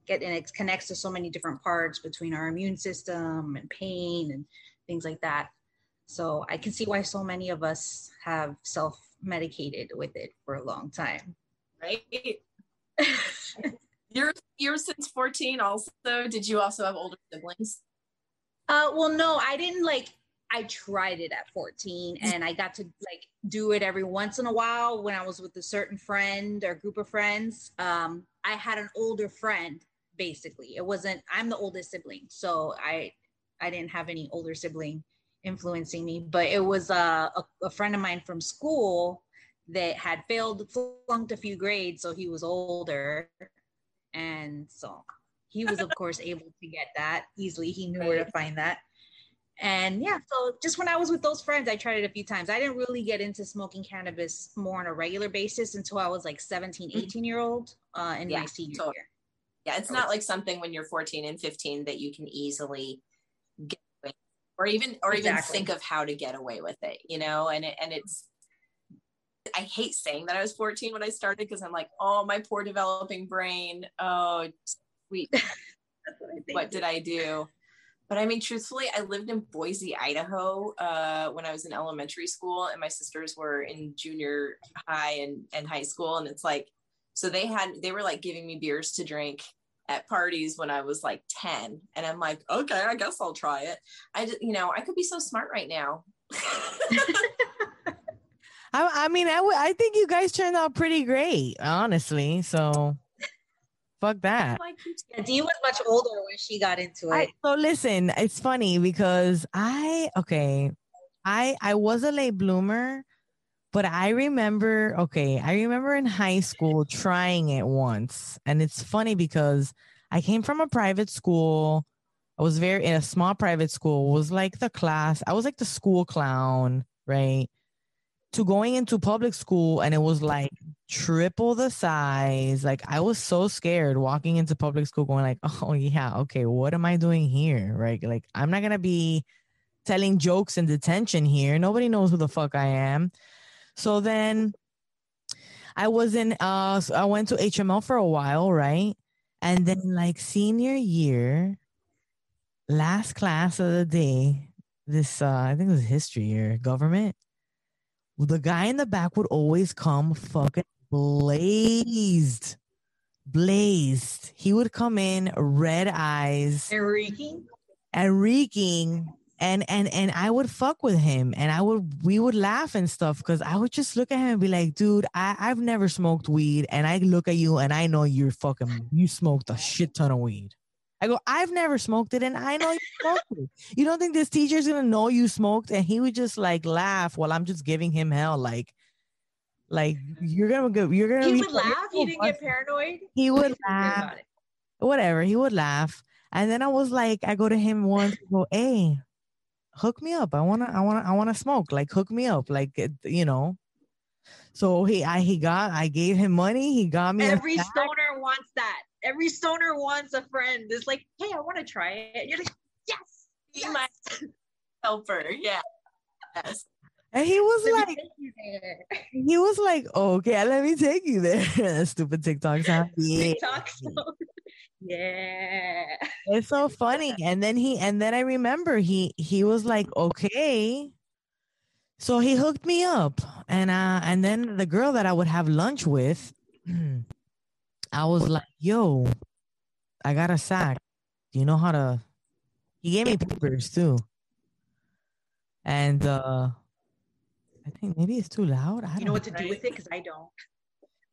get, and it connects to so many different parts between our immune system and pain and things like that. So I can see why so many of us have self medicated with it for a long time. Right. you're you're since 14 also did you also have older siblings uh well no i didn't like I tried it at 14 and I got to like do it every once in a while when I was with a certain friend or group of friends. Um, I had an older friend basically. It wasn't I'm the oldest sibling, so I I didn't have any older sibling influencing me, but it was uh, a, a friend of mine from school that had failed flunked a few grades, so he was older, and so he was of course able to get that easily. He knew where to find that and yeah so just when i was with those friends i tried it a few times i didn't really get into smoking cannabis more on a regular basis until i was like 17 mm-hmm. 18 year old uh, in yeah, my senior totally. year yeah it's not like something when you're 14 and 15 that you can easily get or even or exactly. even think of how to get away with it you know and it, and it's I hate saying that I was 14 when I started because I'm like, oh, my poor developing brain. Oh, sweet. what, what did I do? But I mean, truthfully, I lived in Boise, Idaho uh, when I was in elementary school, and my sisters were in junior high and, and high school. And it's like, so they had, they were like giving me beers to drink at parties when I was like 10. And I'm like, okay, I guess I'll try it. I just, you know, I could be so smart right now. I, I mean, I, w- I think you guys turned out pretty great, honestly. So Fuck that. Yeah, Dee was much older when she got into it. I, so listen, it's funny because I okay, I I was a late bloomer, but I remember okay, I remember in high school trying it once, and it's funny because I came from a private school. I was very in a small private school. Was like the class. I was like the school clown, right? To going into public school, and it was like triple the size. Like I was so scared walking into public school going like, "Oh yeah, okay, what am I doing here?" Right? Like I'm not going to be telling jokes in detention here. Nobody knows who the fuck I am. So then I was in uh I went to HML for a while, right? And then like senior year last class of the day, this uh I think it was history or government. The guy in the back would always come fucking blazed. Blazed. He would come in red eyes And reeking. and reeking and and and I would fuck with him and I would we would laugh and stuff because I would just look at him and be like, dude, I, I've never smoked weed and I look at you and I know you're fucking you smoked a shit ton of weed. I go, I've never smoked it and I know you smoked it. You don't think this teacher's gonna know you smoked? And he would just like laugh while I'm just giving him hell, like like you're gonna go you're gonna He would laugh. He didn't get paranoid. He would think laugh whatever. He would laugh. And then I was like, I go to him once, I go, hey, hook me up. I wanna, I wanna, I wanna smoke. Like hook me up. Like you know. So he I he got I gave him money. He got me Every sack. stoner wants that. Every stoner wants a friend. It's like, hey, I want to try it. You're like, yes. Be yes. my helper. Yeah. Yes. and he was Let like, take you there. he was like, okay, let me take you there. Stupid TikTok sound. Yeah. TikTok stoner. Yeah. It's so funny. And then he and then I remember he he was like, okay. So he hooked me up. And uh and then the girl that I would have lunch with, I was like, yo, I got a sack. Do you know how to he gave me papers too. And uh I think maybe it's too loud. I don't You know what to do with it? Because I don't.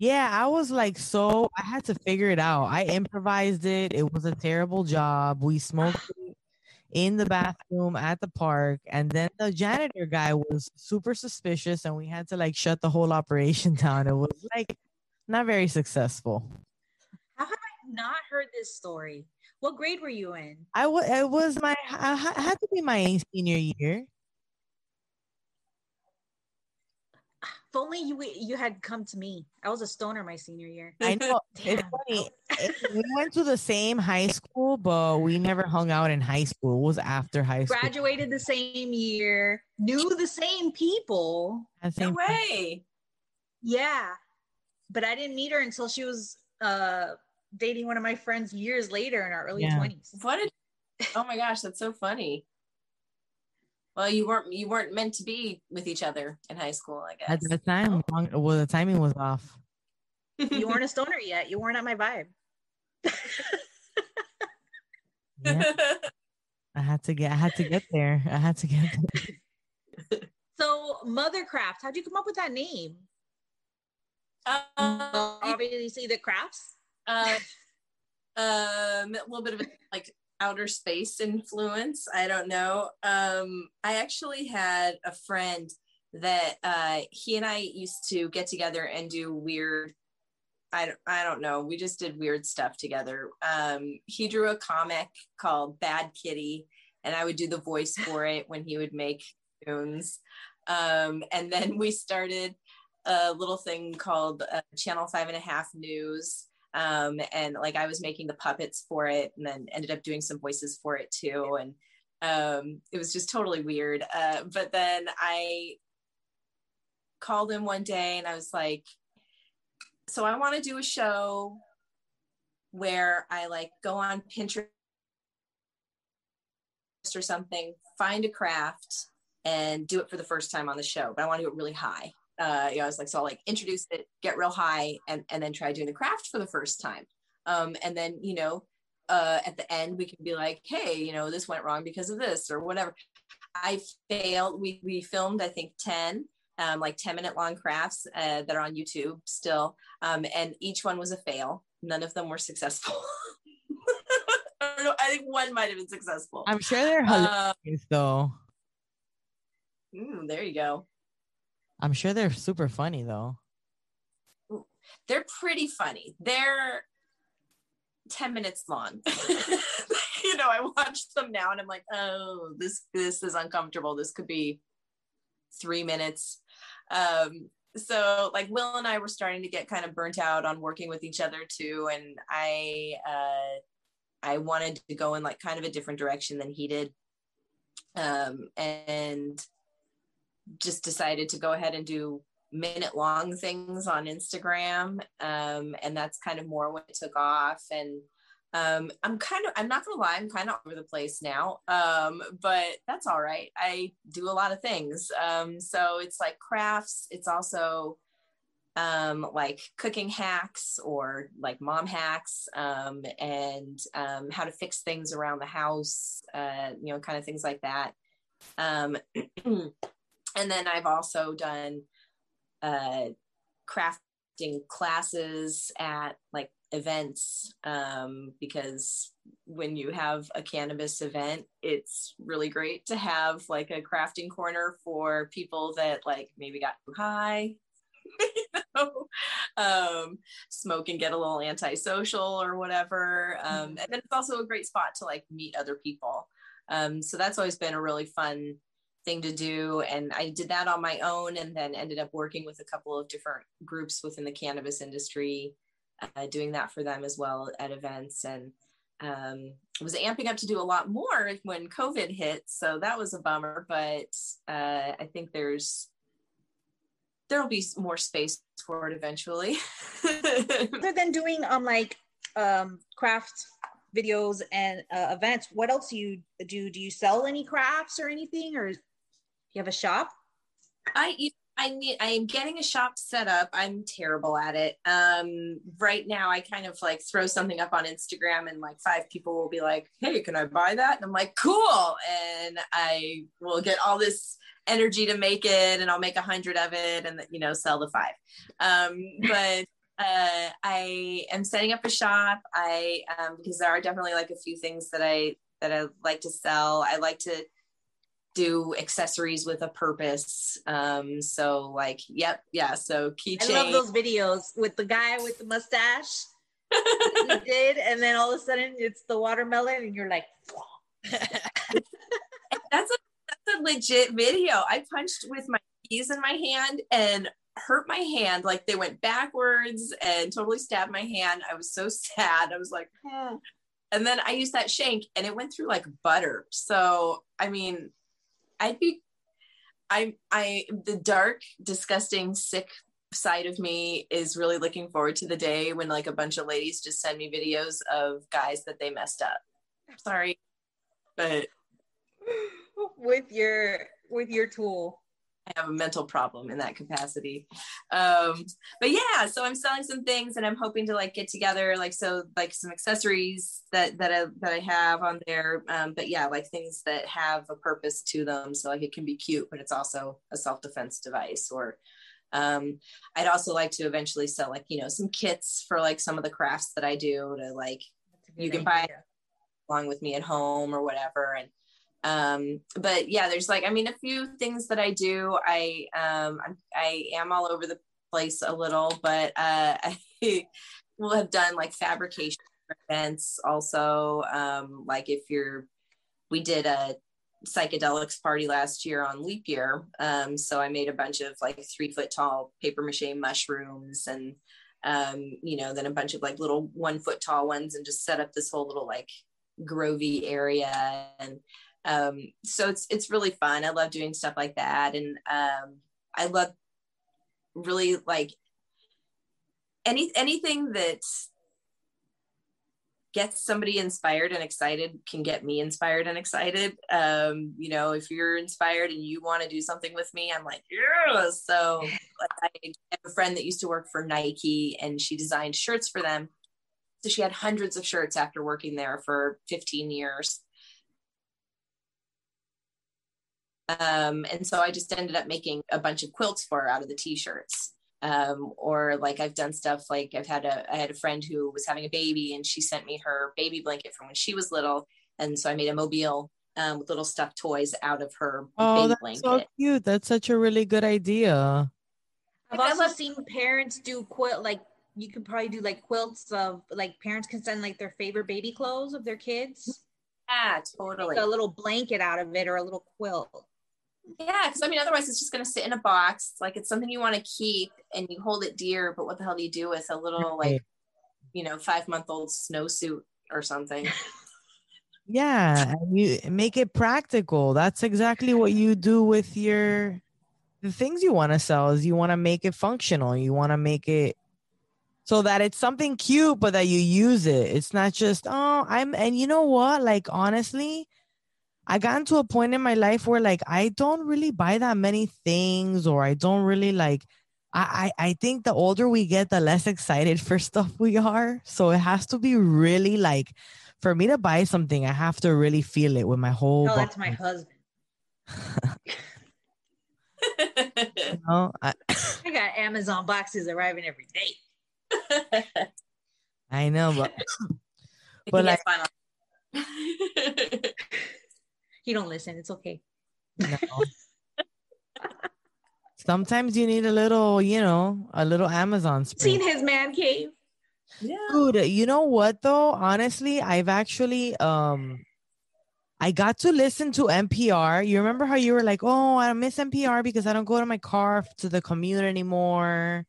yeah, I was like, so I had to figure it out. I improvised it. It was a terrible job. We smoked in the bathroom at the park, and then the janitor guy was super suspicious, and we had to like shut the whole operation down. It was like not very successful. How have I not heard this story? What grade were you in? I was it was my I ha- had to be my senior year. If only you you had come to me. I was a stoner my senior year. I know it's funny. we went to the same high school, but we never hung out in high school. It was after high school. Graduated the same year, knew the same people. At No same way. Yeah. But I didn't meet her until she was uh dating one of my friends years later in our early Yeah. 20s. What a oh my gosh, that's so funny. Well, you weren't you weren't meant to be with each other in high school, I guess. At guess. that time, long, well, the timing was off. You weren't a stoner yet. You weren't at my vibe. Yeah, I had to get. I had to get there. I had to get there. So Mothercraft, how'd you come up with that name? um, Obviously the crafts. uh, um, a little bit of a, like outer space influence. I don't know. Um, I actually had a friend that uh, he and I used to get together and do weird. I don't, I don't know. We just did weird stuff together. Um, he drew a comic called Bad Kitty, and I would do the voice for it when he would make tunes. Um, and then we started a little thing called uh, Channel Five and a Half News. Um, and like I was making the puppets for it, and then ended up doing some voices for it too. And um, it was just totally weird. Uh, but then I called him one day, and I was like, "So I want to do a show where I like go on Pinterest or something, find a craft, and do it for the first time on the show. But I want to do it really high." Uh, you know, I was like, so I'll like introduce it, get real high, and and then try doing the craft for the first time. Um, and then you know, uh, at the end we can be like, hey, you know, this went wrong because of this or whatever. I failed. We we filmed I think ten. Um, like 10 minute long crafts uh, that are on YouTube still. Um, and each one was a fail. None of them were successful. I know. I think one might have been successful. I'm sure they're Uh, hilarious, though. mm, there you go. I'm sure they're super funny, though. they're pretty funny. They're 10 minutes long. you know, I watch them now and I'm like, oh, this this is uncomfortable. This could be three minutes. Um, so like Will and I were starting to get kind of burnt out on working with each other too. And I uh I wanted to go in like kind of a different direction than he did. Um and just decided to go ahead and do minute long things on Instagram. Um, and that's kind of more what took off. And um, I'm kind of, I'm not gonna lie, I'm kind of over the place now. Um, but that's all right. I do a lot of things. Um, so it's like crafts. It's also um, like cooking hacks or like mom hacks um, and how to fix things around the house, uh, you know, kind of things like that. And then I've also done uh, crafting classes at like events um, because when you have a cannabis event it's really great to have like a crafting corner for people that like maybe got too high you know? um, smoke and get a little antisocial or whatever um, and then it's also a great spot to like meet other people um, so that's always been a really fun thing to do and i did that on my own and then ended up working with a couple of different groups within the cannabis industry uh, doing that for them as well at events and um, was amping up to do a lot more when COVID hit. So that was a bummer, but uh, I think there's there'll be more space for it eventually. Other than doing um like um craft videos and uh, events, what else do you do? Do you sell any crafts or anything, or you have a shop? I I need I am getting a shop set up. I'm terrible at it. Um right now I kind of like throw something up on Instagram and like five people will be like, "Hey, can I buy that?" And I'm like, "Cool." And I will get all this energy to make it and I'll make a hundred of it and you know sell the five. Um but uh, I am setting up a shop. I um, because there are definitely like a few things that I that I like to sell. I like to do accessories with a purpose. Um, so like, yep, yeah. So keychain. I love those videos with the guy with the mustache. he did, and then all of a sudden it's the watermelon, and you're like, that's a that's a legit video. I punched with my keys in my hand and hurt my hand like they went backwards and totally stabbed my hand. I was so sad. I was like, hmm. and then I used that shank and it went through like butter. So I mean, I'd be I I the dark, disgusting, sick side of me is really looking forward to the day when like a bunch of ladies just send me videos of guys that they messed up. Sorry. But with your with your tool. I have a mental problem in that capacity. Um, but yeah, so I'm selling some things and I'm hoping to like get together, like, so like some accessories that, that I, that I have on there. Um, but yeah, like things that have a purpose to them. So like it can be cute, but it's also a self-defense device or, um, I'd also like to eventually sell like, you know, some kits for like some of the crafts that I do to like, you can idea. buy along with me at home or whatever. And, um but yeah there's like i mean a few things that i do. I um I'm, i am all over the place a little but uh i will have done like fabrication events also. Um like if you're we did a psychedelics party last year on leap year. Um so i made a bunch of like three foot tall paper mache mushrooms and um you know then a bunch of like little one foot tall ones and just set up this whole little like grovey area and um, so it's it's really fun. I love doing stuff like that, and um, I love really like any anything that gets somebody inspired and excited can get me inspired and excited. Um, you know, if you're inspired and you want to do something with me, I'm like, yeah. So I have a friend that used to work for Nike and she designed shirts for them. So she had hundreds of shirts after working there for 15 years. Um, and so I just ended up making a bunch of quilts for her out of the t-shirts. Um, or like I've done stuff like I've had a I had a friend who was having a baby and she sent me her baby blanket from when she was little, and so I made a mobile um, with little stuffed toys out of her oh, baby that's blanket. so cute! That's such a really good idea. I've also seen parents do quilt like you could probably do like quilts of like parents can send like their favorite baby clothes of their kids. Yeah, totally. Like a little blanket out of it or a little quilt. Yeah, because I mean, otherwise it's just going to sit in a box. Like it's something you want to keep and you hold it dear, but what the hell do you do with a little like, you know, five month old snowsuit or something? yeah, you make it practical. That's exactly what you do with your the things you want to sell. Is you want to make it functional. You want to make it so that it's something cute, but that you use it. It's not just, oh, I'm, and you know what? Like, honestly, I got to a point in my life where like I don't really buy that many things, or I don't really like, I, I, I think the older we get, the less excited for stuff we are. So it has to be really like, for me to buy something, I have to really feel it with my whole. Tell that to my husband. you know? I, I got Amazon boxes arriving every day. I know, but but like, he don't listen. It's okay. no. Sometimes you need a little, you know, a little Amazon spring. Seen his man cave. yeah. Dude, you know what though? Honestly, I've actually um I got to listen to NPR. You remember how you were like, "Oh, I miss NPR because I don't go to my car to the commute anymore."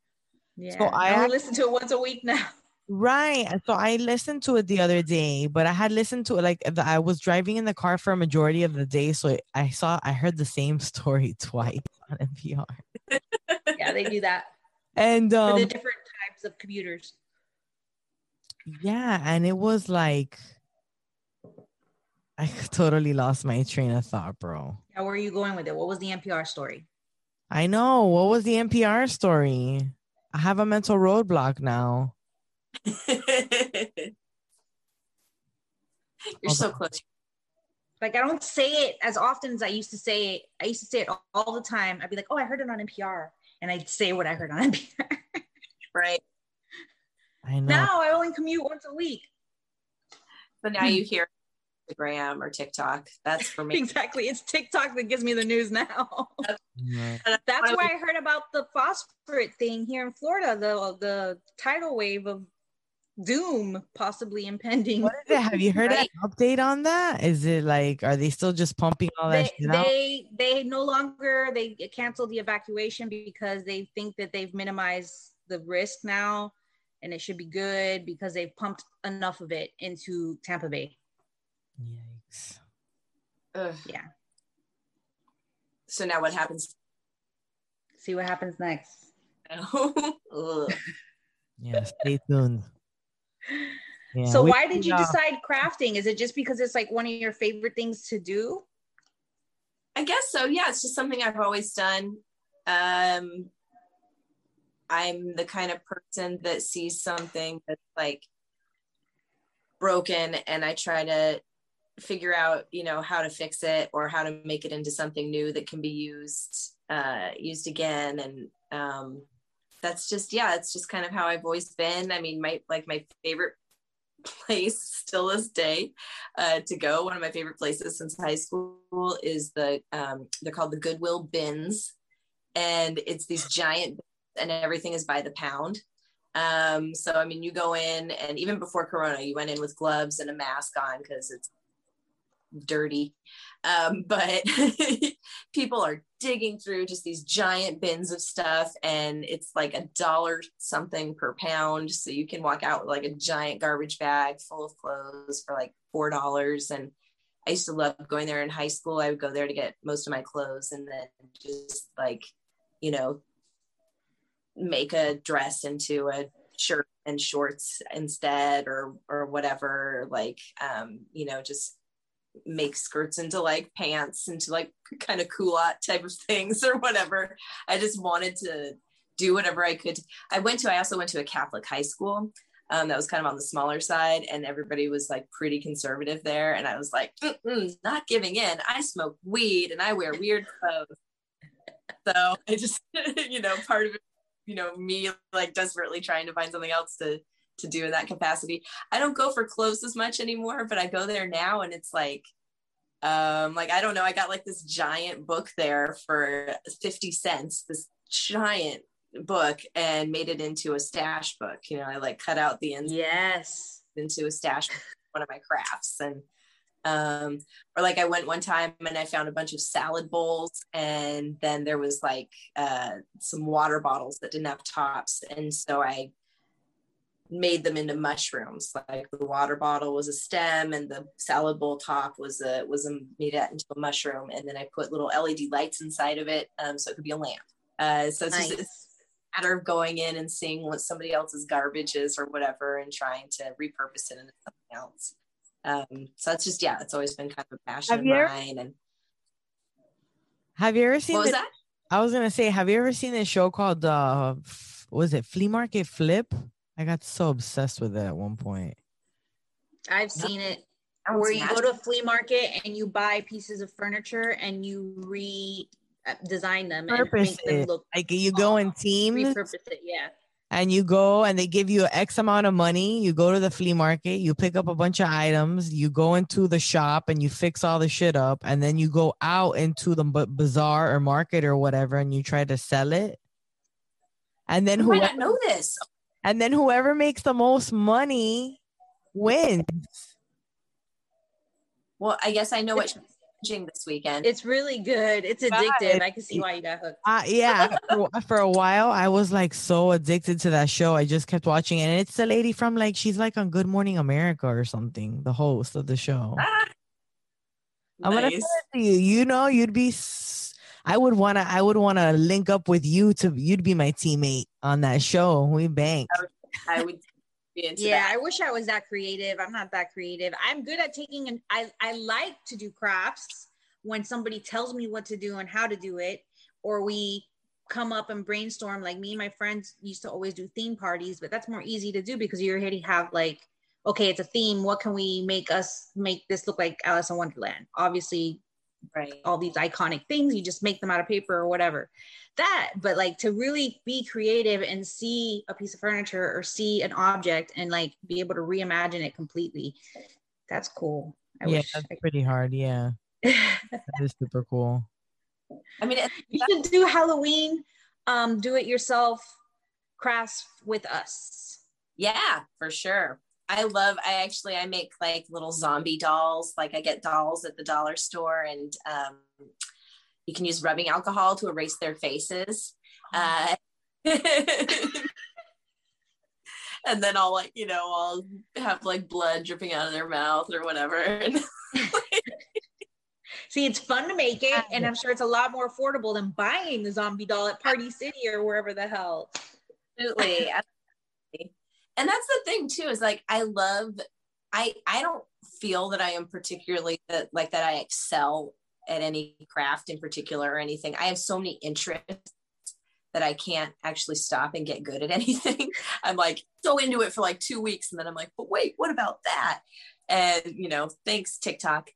Yeah. So I I only listen to it once a week now. Right. So I listened to it the other day, but I had listened to it like the, I was driving in the car for a majority of the day, so I saw I heard the same story twice on NPR. yeah, they do that And for um the different types of commuters. yeah, and it was like I totally lost my train of thought, bro. Now, where are you going with it? What was the NPR story? I know. What was the NPR story? I have a mental roadblock now. You're so close. Like I don't say it as often as I used to say it. I used to say it all, all the time. I'd be like, "Oh, I heard it on NPR," and I'd say what I heard on NPR. Right. I know. now I only commute once a week. But now you hear Instagram or TikTok. That's for me. Exactly. It's TikTok that gives me the news now. That's where I heard about the phosphorate thing here in Florida, the the tidal wave of doom possibly impending. What is it? Have you heard Right. an update on that? Is it like are they still just pumping all that They, out? they they no longer they canceled the evacuation because they think that they've minimized the risk now and it should be good because they've pumped enough of it into Tampa Bay. Yikes. Ugh. Yeah. So now what happens? See what happens next. Ugh. Yeah, stay tuned. Yeah, so we- why did you uh, decide crafting? Is it just because it's like one of your favorite things to do? I guess so. Yeah, it's just something I've always done. Um, I'm the kind of person that sees something that's like broken and I try to figure out, you know, how to fix it or how to make it into something new that can be used uh used again and um that's just yeah, it's just kind of how I've always been. I mean, my like my favorite place still this day uh, to go. One of my favorite places since high school is the um, they're called the Goodwill bins, and it's these giant and everything is by the pound. Um, so I mean, you go in and even before Corona, you went in with gloves and a mask on because it's dirty. Um, but people are digging through just these giant bins of stuff, and it's like a dollar something per pound. So you can walk out with like a giant garbage bag full of clothes for like four dollars. And I used to love going there in high school. I would go there to get most of my clothes and then just like, you know, make a dress into a shirt and shorts instead or or whatever like um you know just make skirts into like pants into like kind of culotte type of things or whatever. I just wanted to do whatever i could. I went to i also went to a catholic high school um, that was kind of on the smaller side and everybody was like pretty conservative there and i was like not giving in. I smoke weed and i wear weird clothes. So i just you know part of it you know me like desperately trying to find something else to to do in that capacity. I don't go for clothes as much anymore but i go there now and it's like um like i don't know i got like this giant book there for 50 cents this giant book and made it into a stash book. You know i like cut out the ends Yes. into a stash one of my crafts. And um or like i went one time and i found a bunch of salad bowls and then there was like uh some water bottles that didn't have tops. And so i made them into mushrooms like the water bottle was a stem and the salad bowl top was a was a made it into a mushroom and then i put little led lights inside of it um so it could be a lamp uh so it's just it's Nice. matter of going in and seeing what somebody else's garbage is or whatever and trying to repurpose it into something else. Um, so that's just yeah, it's always been kind of a passion Have of mine. And Have you ever seen? what was that? I was gonna say, have you ever seen a show called uh, was it Flea Market Flip? I got so obsessed with it at one point. I've seen it where you go to a flea market and you buy pieces of furniture and you re uh, design them and Purpose make them look Like you go in teams repurpose it. Yeah. and you go and they give you X amount of money. You go to the flea market, you pick up a bunch of items, you go into the shop and you fix all the shit up, and then you go out into the b- bazaar or market or whatever and you try to sell it. And then I might not know this. And then whoever makes the most money wins. Well, I guess I know what you're watching this weekend. It's really good. It's Right. addictive. I can see why you got hooked. Uh, yeah, for, for a while I was like so addicted to that show. I just kept watching it. And it's the lady from like she's like on Good Morning America or something, the host of the show. Ah, I'm gonna nice. send it to you. You know, you'd be. s- I would wanna. I would wanna link up with you to. You'd be my teammate on that show. We bank. I would be into Yeah, that. I wish I was that creative. I'm not that creative. I'm good at taking and I I like to do crafts when somebody tells me what to do and how to do it, or we come up and brainstorm. Like me and my friends used to always do theme parties, but that's more easy to do because you already have like, okay, it's a theme. What can we make us make this look like Alice in Wonderland? Obviously, Right. all these iconic things you just make them out of paper or whatever that but like to really be creative and see a piece of furniture or see an object and like be able to reimagine it completely that's cool i yeah, wish that's I- pretty hard. Yeah, that is super cool. I mean, you should do halloween um do it yourself crafts with us yeah, for sure. I love. I actually I make like little zombie dolls. Like I get dolls at the dollar store, and um, you can use rubbing alcohol to erase their faces. Uh, and then I'll like you know I'll have like blood dripping out of their mouth or whatever. See it's fun to make it and i'm sure it's a lot more affordable than buying the zombie doll at party city or wherever the hell absolutely absolutely. And that's the thing too is like i love i i don't feel that i am particularly that like that i excel at any craft in particular or anything. I have so many interests that i can't actually stop and get good at anything. I'm like so into it for like two weeks and then i'm like but wait what about that? And you know thanks tiktok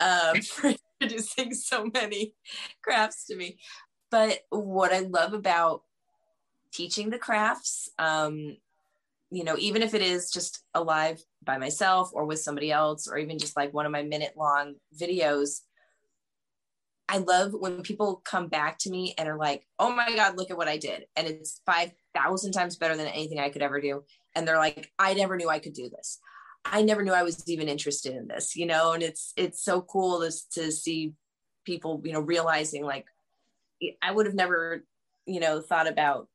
um, for introducing so many crafts to me. But what i love about teaching the crafts um you know even if it is just a live by myself or with somebody else or even just like one of my minute long videos i love when people come back to me and are like oh my god look at what i did. And it's 5000 times better than anything i could ever do. And they're like i never knew i could do this. I never knew i was even interested in this you know? And it's it's so cool to, to see people you know realizing like i would have never you know thought about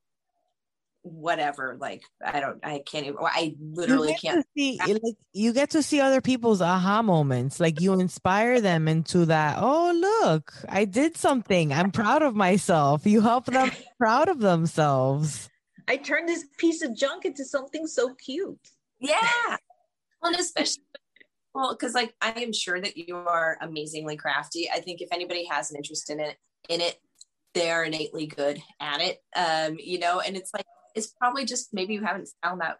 whatever like i don't i can't even i literally you can't see, like, you get to see other people's aha moments. Like you inspire them into that. Oh, look, I did something. I'm proud of myself. You help them proud of themselves. i turned this piece of junk into something so cute yeah well and especially well because like i am sure that you are amazingly crafty i think if anybody has an interest in it in it they are innately good at it um you know and it's like it's probably just maybe you haven't found that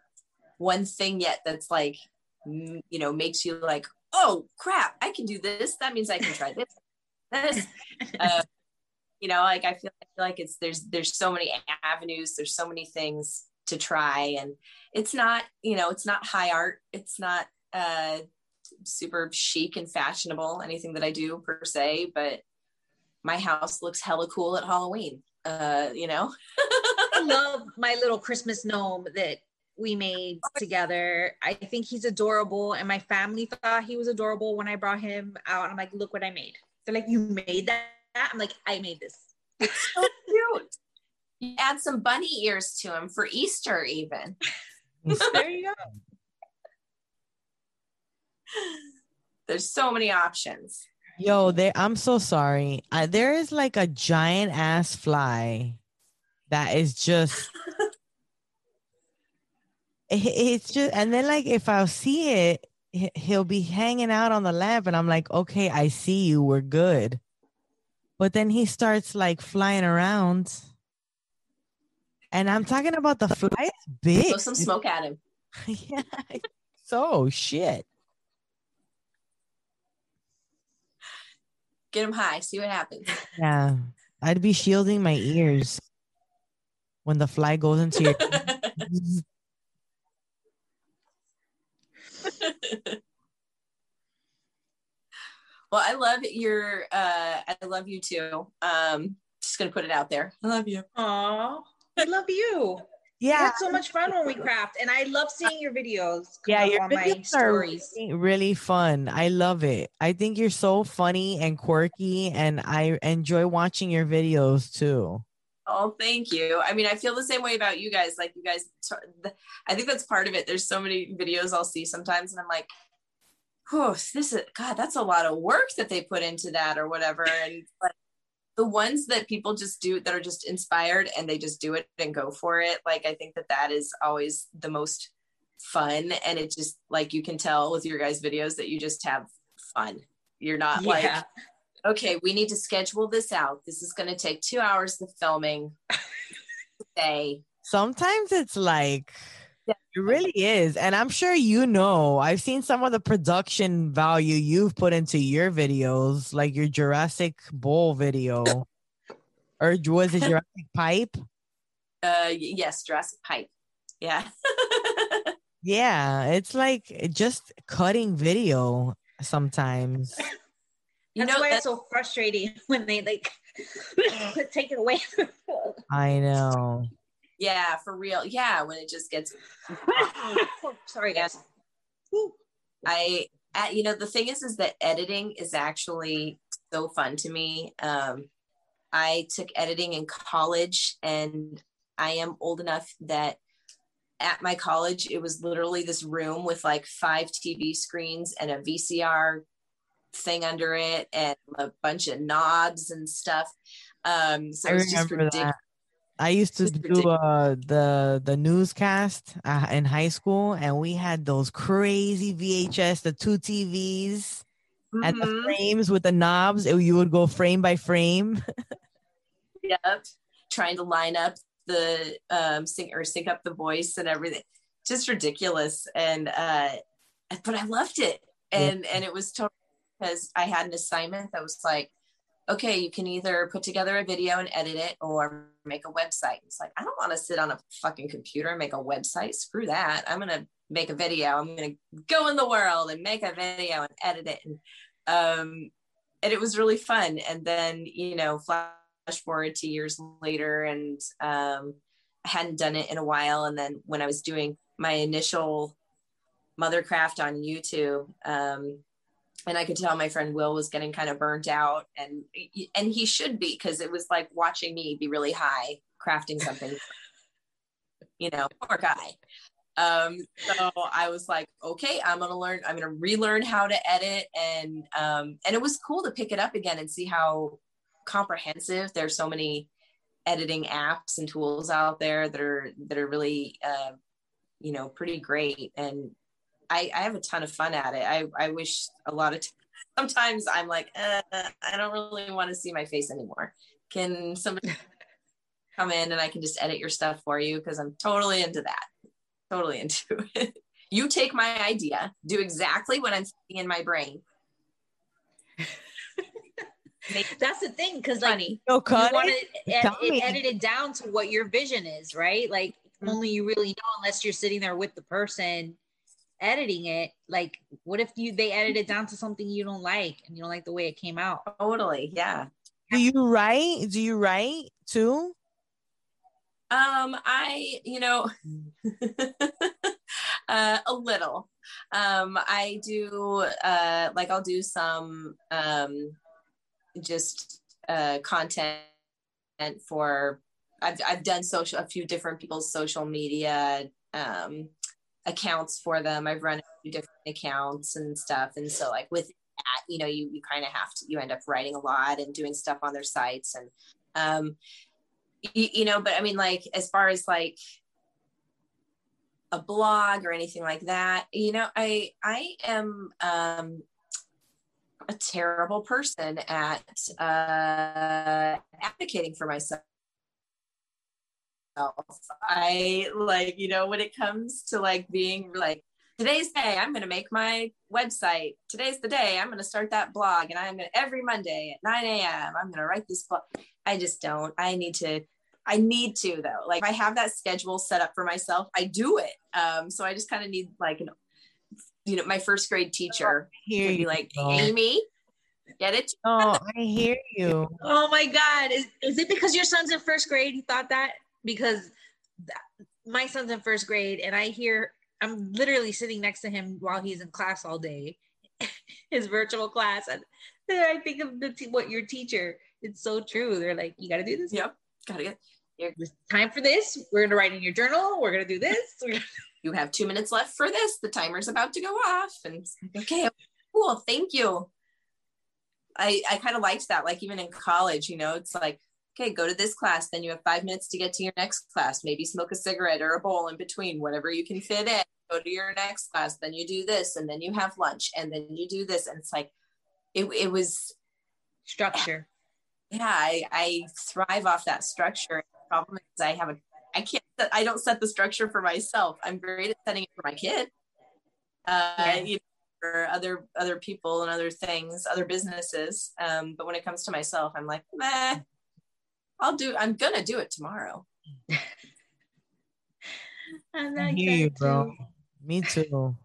one thing yet that's like you know makes you like oh crap i can do this. That means i can try this this. Uh, you know like i feel, I feel like it's there's there's so many avenues there's so many things to try and it's not you know it's not high art it's not uh super chic and fashionable anything that i do per se but my house looks hella cool at halloween uh you know love my little Christmas gnome that we made together. I think he's adorable, and my family thought he was adorable when I brought him out. I'm like, look what I made. They're like, you made that? I'm like, I made this. it's so cute you add some bunny ears to him for easter even there you go. there's so many options Yo, there. I'm so sorry. I, there is like a giant ass fly that is just it- it's just and then like if I'll see it, he- he'll be hanging out on the lamp and I'm like, okay, I see you, we're good. But then he starts like flying around. And I'm talking about the fly is big. Blow some smoke at him. yeah. So shit. Get him high. See what happens. Yeah. I'd be shielding my ears when the fly goes into your well, I love your. Uh, I love you too. Um, just gonna put it out there. I love you. Aw, I love you. We Yeah. had so much fun when we craft, and I love seeing your videos. Yeah, your on my videos are stories. really, really fun. I love it. I think you're so funny and quirky, and I enjoy watching your videos too. Oh, thank you. I mean, I feel the same way about you guys. Like you guys, I think that's part of it. There's so many videos I'll see sometimes, and I'm like, oh, this is God. That's a lot of work that they put into that, or whatever. And like the ones that people just do that are just inspired and they just do it and go for it. Like I think that that is always the most fun, and it just like you can tell with your guys' videos that you just have fun. You're not like Yeah. Okay, we need to schedule this out. This is going to take two hours of filming today. Sometimes it's like Yeah. it really is, and I'm sure you know. I've seen some of the production value you've put into your videos, like your Jurassic Bowl video, or was it Jurassic Pipe? Uh, yes, Jurassic Pipe. Yeah. Yeah, it's like just cutting video sometimes. You That's know, why that, it's so frustrating when they like take it away. I know. yeah, for real. Yeah, when it just gets, Sorry, guys. I, uh, you know, the thing is, is that editing is actually so fun to me. Um, I took editing in college and I am old enough that at my college, it was literally this room with like five TV screens and a VCR thing under it and a bunch of knobs and stuff. Um, so I it just ridiculous. that. I used to do uh, the the newscast uh, in high school, and we had those crazy VHS, the two TVs, and the frames with the knobs. It- you would go frame by frame. Yep. Trying to line up the um sync or sync up the voice and everything. Just ridiculous. And uh but I loved it. And and it was totally because I had an assignment that was like, okay, you can either put together a video and edit it or make a website. It's like, I don't want to sit on a fucking computer and make a website. Screw that. I'm gonna make a video. I'm gonna go in the world and make a video and edit it. And um and it was really fun. And then, you know, flash forward to years later and um, I hadn't done it in a while. And then when I was doing my initial mothercraft on YouTube, um, and I could tell my friend Will was getting kind of burnt out and and he should be because it was like watching me be really high crafting something. you know, poor guy. Um, so I was like, okay, I'm gonna learn, I'm gonna relearn how to edit and um and it was cool to pick it up again and see how comprehensive. There's so many editing apps and tools out there that are that are really uh, you know pretty great and I, I have a ton of fun at it. I, I wish a lot of t- sometimes I'm like uh, I don't really want to see my face anymore. Can somebody come in and I can just edit your stuff for you because I'm totally into that. Totally into it. You take my idea, do exactly what I'm thinking in my brain. That's the thing, because like funny. No you want it. to ed- it, edit it down to what your vision is, right? Like Mhm. only you really know unless you're sitting there with the person editing it. Like, what if you they edit it down to something you don't like and you don't like the way it came out? Totally, yeah. Do you write? Do you write too? Um, I, you know, uh, a little. Um, I do, uh, like I'll do some, um, just, uh, content for, I've, I've done social, a few different people's social media, um, accounts for them. I've run a few different accounts and stuff. And so like with that, you know, you, you kind of have to, you end up writing a lot and doing stuff on their sites and, um, you, you know, but I mean, like, as far as like a blog or anything like that, you know, I, I am, um, a terrible person at uh, advocating for myself. I like, you know, when it comes to like being like, today's day, I'm going to make my website. Today's the day I'm going to start that blog. And I'm going to, every Monday at 9 a.m., I'm going to write this blog. I just don't. I need to, I need to though. Like I have that schedule set up for myself. I do it. Um, so I just kind of need like an, you know, my first grade teacher Hear would be like. Amy, get it Oh, I hear you. Oh my God. Is, is it because your son's in first grade? You thought that? Because th- my son's in first grade and I hear, I'm literally sitting next to him while he's in class all day, his virtual class. And then I think of the t- what your teacher, it's so true. They're like, you got to do this. Yep. Gotta get It's time for this. We're going to write in your journal. We're going to do this. Gonna- you have two minutes left for this. The timer's about to go off. And okay, cool. Thank you. I, I kind of liked that. Like even in college, you know, it's like, okay, go to this class. Then you have five minutes to get to your next class. Maybe smoke a cigarette or a bowl in between, whatever you can fit in. Go to your next class. Then you do this. And then you have lunch. And then you do this. And it's like, it, it was, Structure. yeah, I, I thrive off that structure. The problem is I have a, I can't, I don't set the structure for myself. I'm great at setting it for my kid. Uh, Yeah. you know, for other other people and other things, other businesses. Um, but when it comes to myself, I'm like, meh, I'll do. I'm gonna do it tomorrow. I'm I like hear you, bro. too. Me too.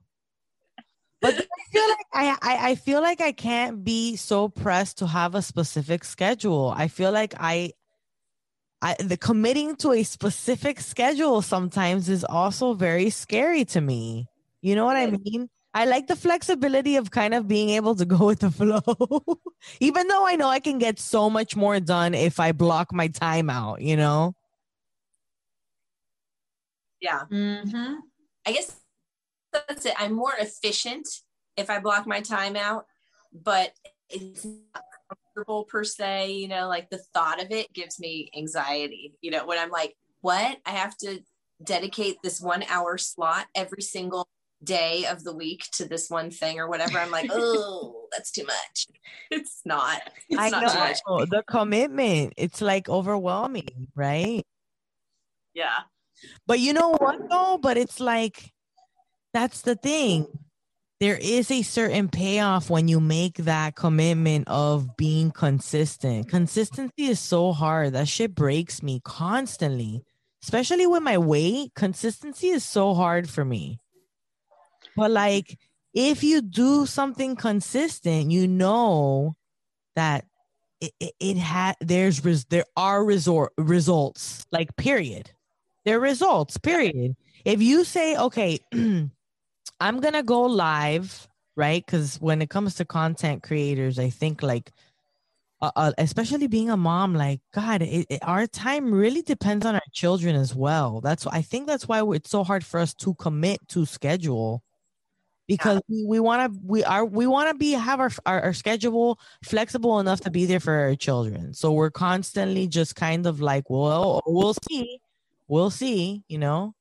But I feel like I, I I feel like I can't be so pressed to have a specific schedule. I feel like I I the committing to a specific schedule sometimes is also very scary to me. You know what I mean? I like the flexibility of kind of being able to go with the flow. Even though I know I can get so much more done if I block my time out, you know? Yeah, Mhm. I guess that's it. I'm more efficient if I block my time out, but it's not comfortable per se. You know, like the thought of it gives me anxiety. You know, when I'm like, what? I have to dedicate this one hour slot every single day of the week to this one thing or whatever. I'm like, oh, that's too much. It's not. It's I not too much. know the commitment. It's like overwhelming, right? Yeah. But you know what though? But it's like that's the thing. There is a certain payoff when you make that commitment of being consistent. Consistency is so hard. That shit breaks me constantly. Especially with my weight, consistency is so hard for me. But like if you do something consistent, you know that it, it, it had there's res, there are resort results like period. There are results period. If you say okay i'm gonna go live right? Because when it comes to content creators i think like uh, uh, especially being a mom like god it, it- our time really depends on our children as well. That's i think that's why it's so hard for us to commit to schedule because we, we want to we are we want to be have our, our our schedule flexible enough to be there for our children. So we're constantly just kind of like well we'll see we'll see you know?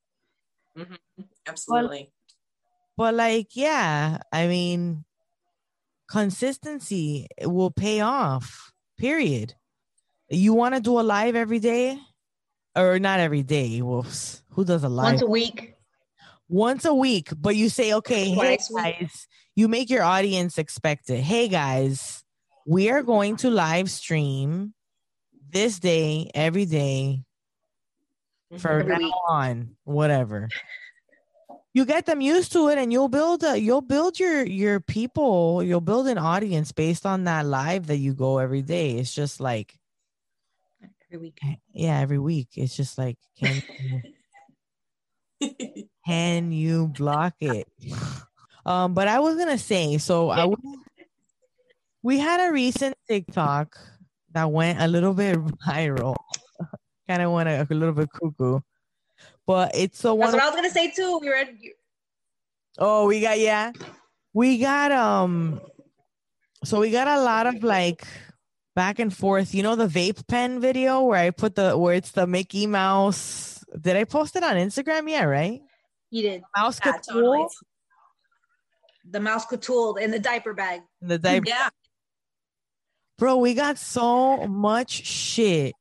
Mm-hmm. Absolutely. but like yeah i mean consistency will pay off period. You want to do a live every day? Or not every day well who does a live? Once a week. Once a week, but you say, okay, hey Twice guys, you make your audience expect it. Hey guys, we are going to live stream this day, every day mhm. for Every now week. on, whatever. You get them used to it, and you'll build a, you'll build your your people, you'll build an audience based on that live that you go every day. It's just like, Every week. yeah, every week. It's just like, can can you block it? Um, but I was gonna say, so I w- we had a recent TikTok that went a little bit viral, kind of went a, a little bit cuckoo, but it's so. That's what I was gonna say too. We read Oh, we got yeah, we got um, so we got a lot of like back and forth. You know the vape pen video where I put the where it's the Mickey Mouse. Did I post it on Instagram? Yeah, right. You did. Mouse Yeah, Couture totally. The mouse couture in the diaper bag. in the diaper. Yeah. bro we got so much shit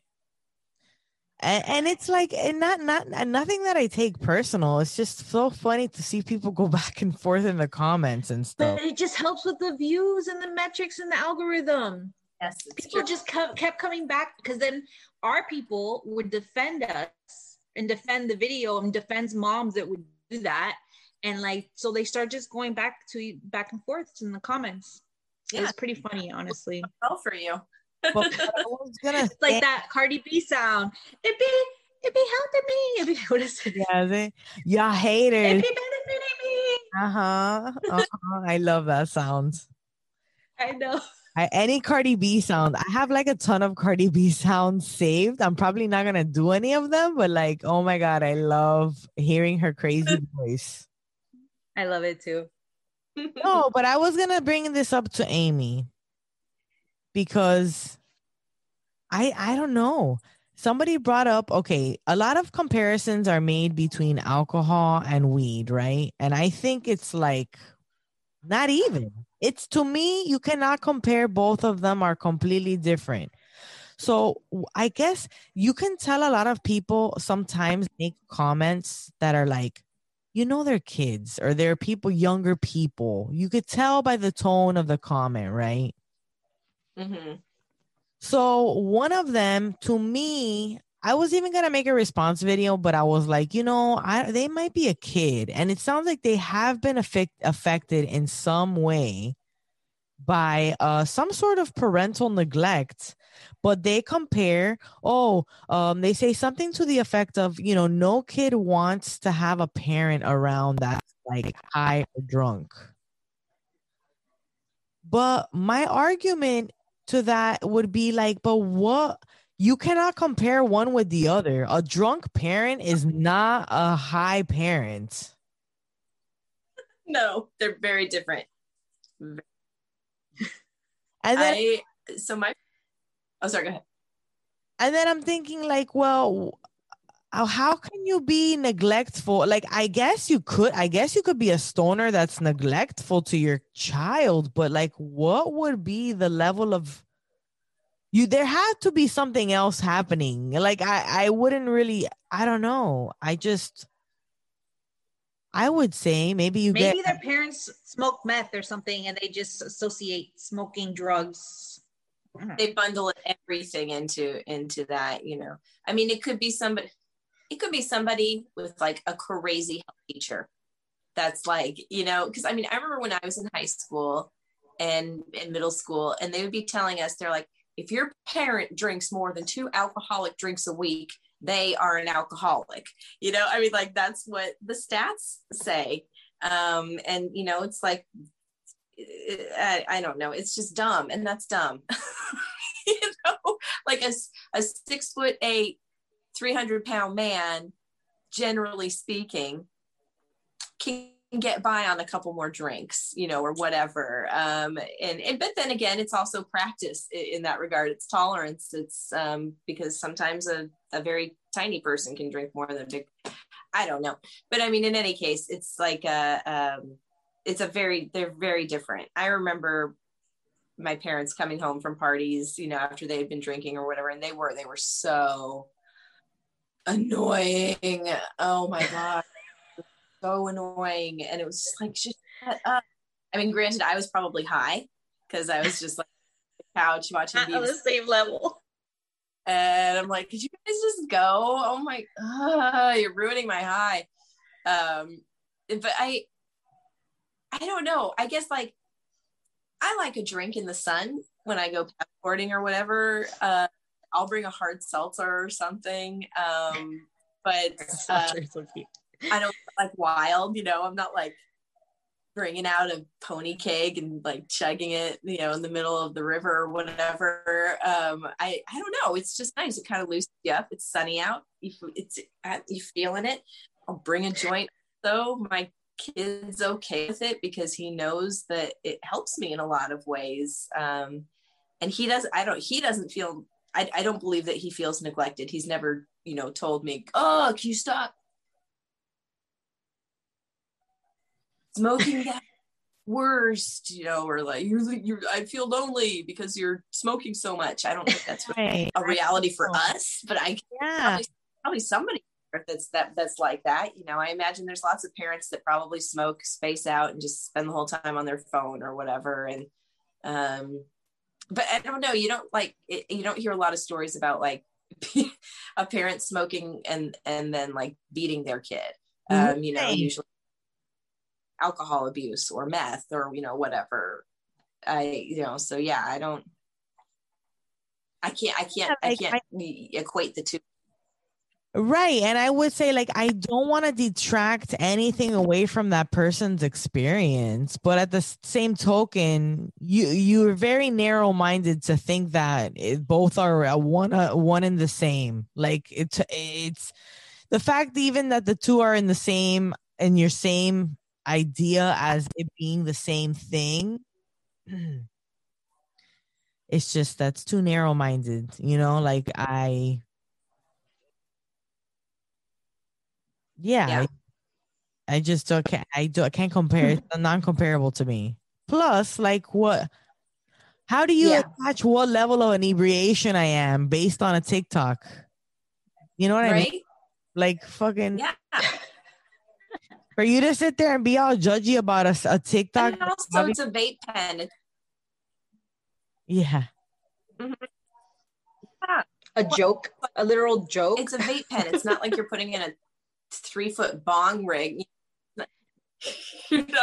and, and it's like and not not and nothing that i take personal it's just so funny to see people go back and forth in the comments and stuff But it just helps with the views and the metrics and the algorithm. Yes. People true. just kept, kept coming back because then our people would defend us and defend the video and defends moms that would do that. And like, so they start just going back to back and forth in the comments. Yeah. It's pretty funny, honestly. well for you. but what I was gonna It's like that Cardi B sound. it'd be, it'd be helping me. It be, what is it? yeah, they, y'all haters It haters be benefiting me. uh-huh, uh-huh i love that sound I know. Any Cardi B sound. I have like a ton of Cardi B sounds saved. I'm probably not gonna do any of them, but like, oh my god, I love hearing her crazy voice. I love it too. no, but I was gonna bring this up to Amy because I I don't know. Somebody brought up okay, a lot of comparisons are made between alcohol and weed, right? And I think it's like not even. It's to me, you cannot compare both of them are completely different. So I guess you can tell a lot of people sometimes make comments that are like, you know they're kids or they're people younger people you could tell by the tone of the comment right hmm so one of them to me i was even gonna make a response video but i was like you know i they might be a kid. And it sounds like they have been affect, affected in some way by uh some sort of parental neglect but they compare oh um they say something to the effect of you know no kid wants to have a parent around that's like high or drunk. But my argument to that would be like but what you cannot compare one with the other a drunk parent is not a high parent No, they're very different. and then I so my oh sorry, go ahead. And then I'm thinking, like, well, how- uh, how can you be neglectful? Like, I guess you could, I guess you could be a stoner that's neglectful to your child, but like, what would be the level of you? There had to be something else happening. Like, I, I wouldn't really, I don't know. I just, I would say maybe you Maybe get, their parents smoke meth or something and they just associate smoking drugs. I don't know. They bundle everything into into that, you know. I mean, it could be somebody it could be somebody with like a crazy health teacher that's like, you know, because I mean, I remember when I was in high school and in middle school, and they would be telling us, they're like, if your parent drinks more than two alcoholic drinks a week, they are an alcoholic. You know, I mean, like that's what the stats say. Um, and you know, it's like I, I don't know. It's just dumb, and that's dumb. you know, like a, a six foot eight, 300 pound man, generally speaking, can get by on a couple more drinks, you know, or whatever. Um, and, and but then again, it's also practice i- in that regard. It's tolerance. It's um, because sometimes a, a very tiny person can drink more than a big. I don't know, but I mean, in any case, it's like a. Um, it's a very they're very different. I remember my parents coming home from parties, you know, after they had been drinking or whatever, and they were they were so annoying. Oh my god, so annoying, and it was just like just shut up. I mean, granted, I was probably high because I was just like on the couch watching Not on the same level. and I'm like, could you guys just go? Oh my, uh, you're ruining my high. Um, but I, I don't know. I guess like I like a drink in the sun when I go passporting or whatever. Uh, I'll bring a hard seltzer or something. Um, but uh, I don't like wild, you know, I'm not like bringing out a pony keg and like chugging it, you know, in the middle of the river or whatever. Um, I, I don't know. It's just nice. It kind of loosens you up. It's sunny out. You, it's, uh, you feeling it. I'll bring a joint. So my kid's okay with it because he knows that it helps me in a lot of ways. Um, and he does i don't he doesn't feel I, I don't believe that he feels neglected he's never you know told me oh can you stop smoking that worst you know or like you're you're i feel lonely because you're smoking so much i don't think that's Right. a reality for us but i Yeah. probably, probably somebody that's that that's like that you know i imagine there's lots of parents that probably smoke space out and just spend the whole time on their phone or whatever and um but i don't know you don't like it, you don't hear a lot of stories about like a parent smoking and and then like beating their kid um you know usually alcohol abuse or meth or you know whatever i you know so yeah i don't i can't i can't i can't equate the two Right. And I would say, like, I don't want to detract anything away from that person's experience. But at the same token, you you're very narrow minded to think that it, both are a one uh, one and the same. Like it's it's the fact even that the two are in the same in your same idea as it being the same thing. It's just that's too narrow minded, you know, like I yeah, Yeah. I, I just don't I do I can't compare it's non-comparable to me. Plus, like what how do you Yeah. attach what level of inebriation I am based on a TikTok? You know what I mean? Like fucking yeah for you to sit there and be all judgy about a, s- a TikTok. and also it's a vape pen It's- yeah. Mm-hmm. A joke, a literal joke. it's a vape pen it's not like you're putting in a three foot bong rig you know?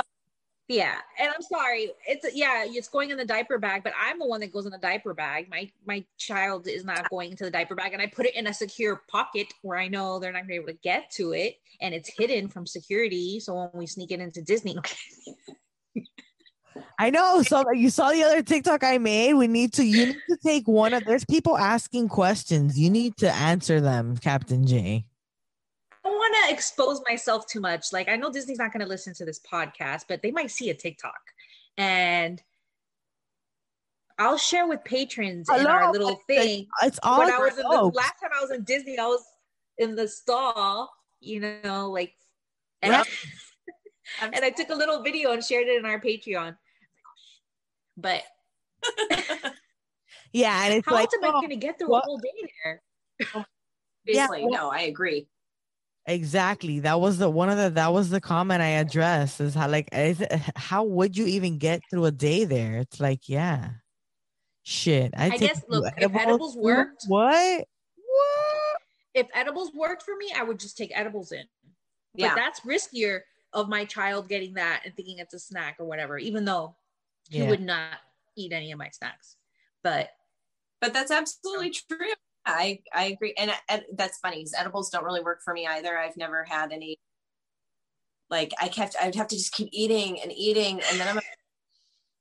Yeah, and I'm sorry. It's yeah, it's going in the diaper bag, but I'm the one that goes in the diaper bag. My my child is not going into the diaper bag, and I put it in a secure pocket where I know they're not gonna be able to get to it, and it's hidden from security. So when we sneak it into Disney, I know. So you saw the other TikTok I made. We need to you need to take one of there's people asking questions. You need to answer them, Captain J. I don't want to expose myself too much. Like I know Disney's not gonna listen to this podcast, but they might see a TikTok, and I'll share with patrons in our little thing. It's all when I was in the last time I was in Disney, I was in the stall, you know, like, and. I, and I took a little video and shared it in our Patreon. But yeah, and it's how like else am I oh, going to get through what- a whole day there? Yeah, well- no i agree exactly. That was the one of the that was the comment I addressed is how like is it, how would you even get through a day there? It's like yeah, shit. I, I guess, a few look, if edibles worked- what? What? If edibles worked for me, I would just take edibles in. But yeah that's riskier of my child getting that and thinking it's a snack or whatever, even though he Yeah. would not eat any of my snacks. But but that's absolutely true i i agree and, and that's funny because edibles don't really work for me either i've never had any like i kept i'd have to just keep eating and eating and then i'm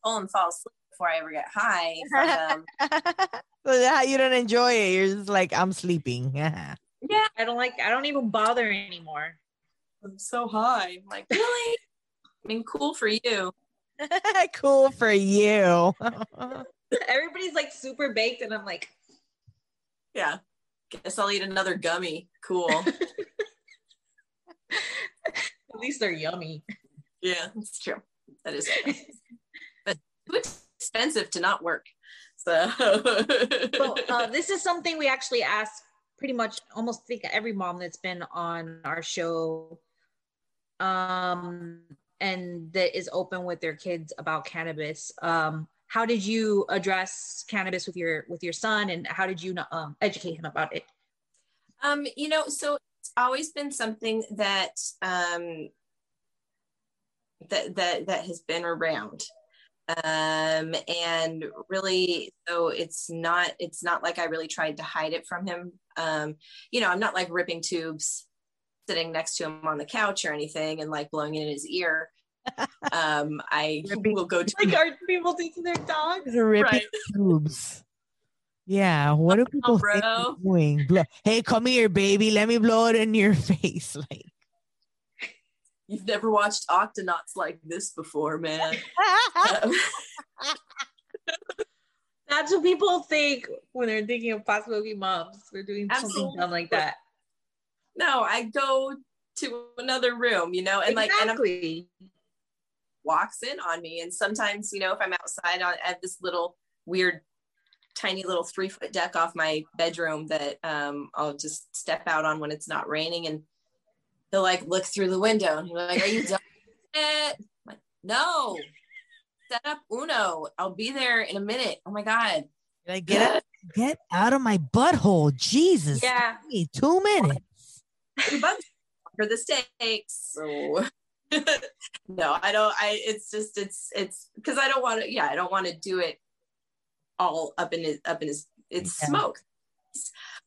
full and fall asleep before i ever get high from them so yeah, you don't enjoy it. You're just like I'm sleeping. yeah I don't like, I don't even bother anymore. i'm so high i'm like really i mean cool for you cool for you. Everybody's like super baked, and I'm like, yeah. Guess i'll eat another gummy. Cool. At least they're yummy. yeah that's true. That is true. but too expensive to not work. So so uh, this is something we actually ask pretty much almost think every mom that's been on our show um and that is open with their kids about cannabis. Um how did you address cannabis with your with your son and how did you um, educate him about it Um, you know, so it's always been something that um that that that has been around. Um and really so it's not it's not like I really tried to hide it from him. Um, you know, I'm not like ripping tubes sitting next to him on the couch or anything and like blowing it in his ear. Um, I Ripping- will go to like our people do to their dogs ripping right. tubes. Yeah, what do people think doing? Blow- hey, come here, baby. Let me blow it in your face. Like, You've never watched Octonauts like this before, man. Um, That's what people think when they're thinking of pot smoking moms. They're doing Absolutely. something dumb like that. No, I go to another room, you know, and like and I'm exactly. Walks in on me. And sometimes, you know, if I'm outside on at this little weird, tiny little three foot deck off my bedroom that um, I'll just step out on when it's not raining, and he'll like look through the window and he'll be like, "Are you done?" yet?" I'm like, no. Set up Uno. I'll be there in a minute. Oh my god. Like get out, get out of my butthole, Jesus! Yeah. Give two minutes. For the steaks. So no, I don't. I it's just it's it's because I don't want to. Yeah, I don't want to do it all up in his up in his. It's Yeah. smoke.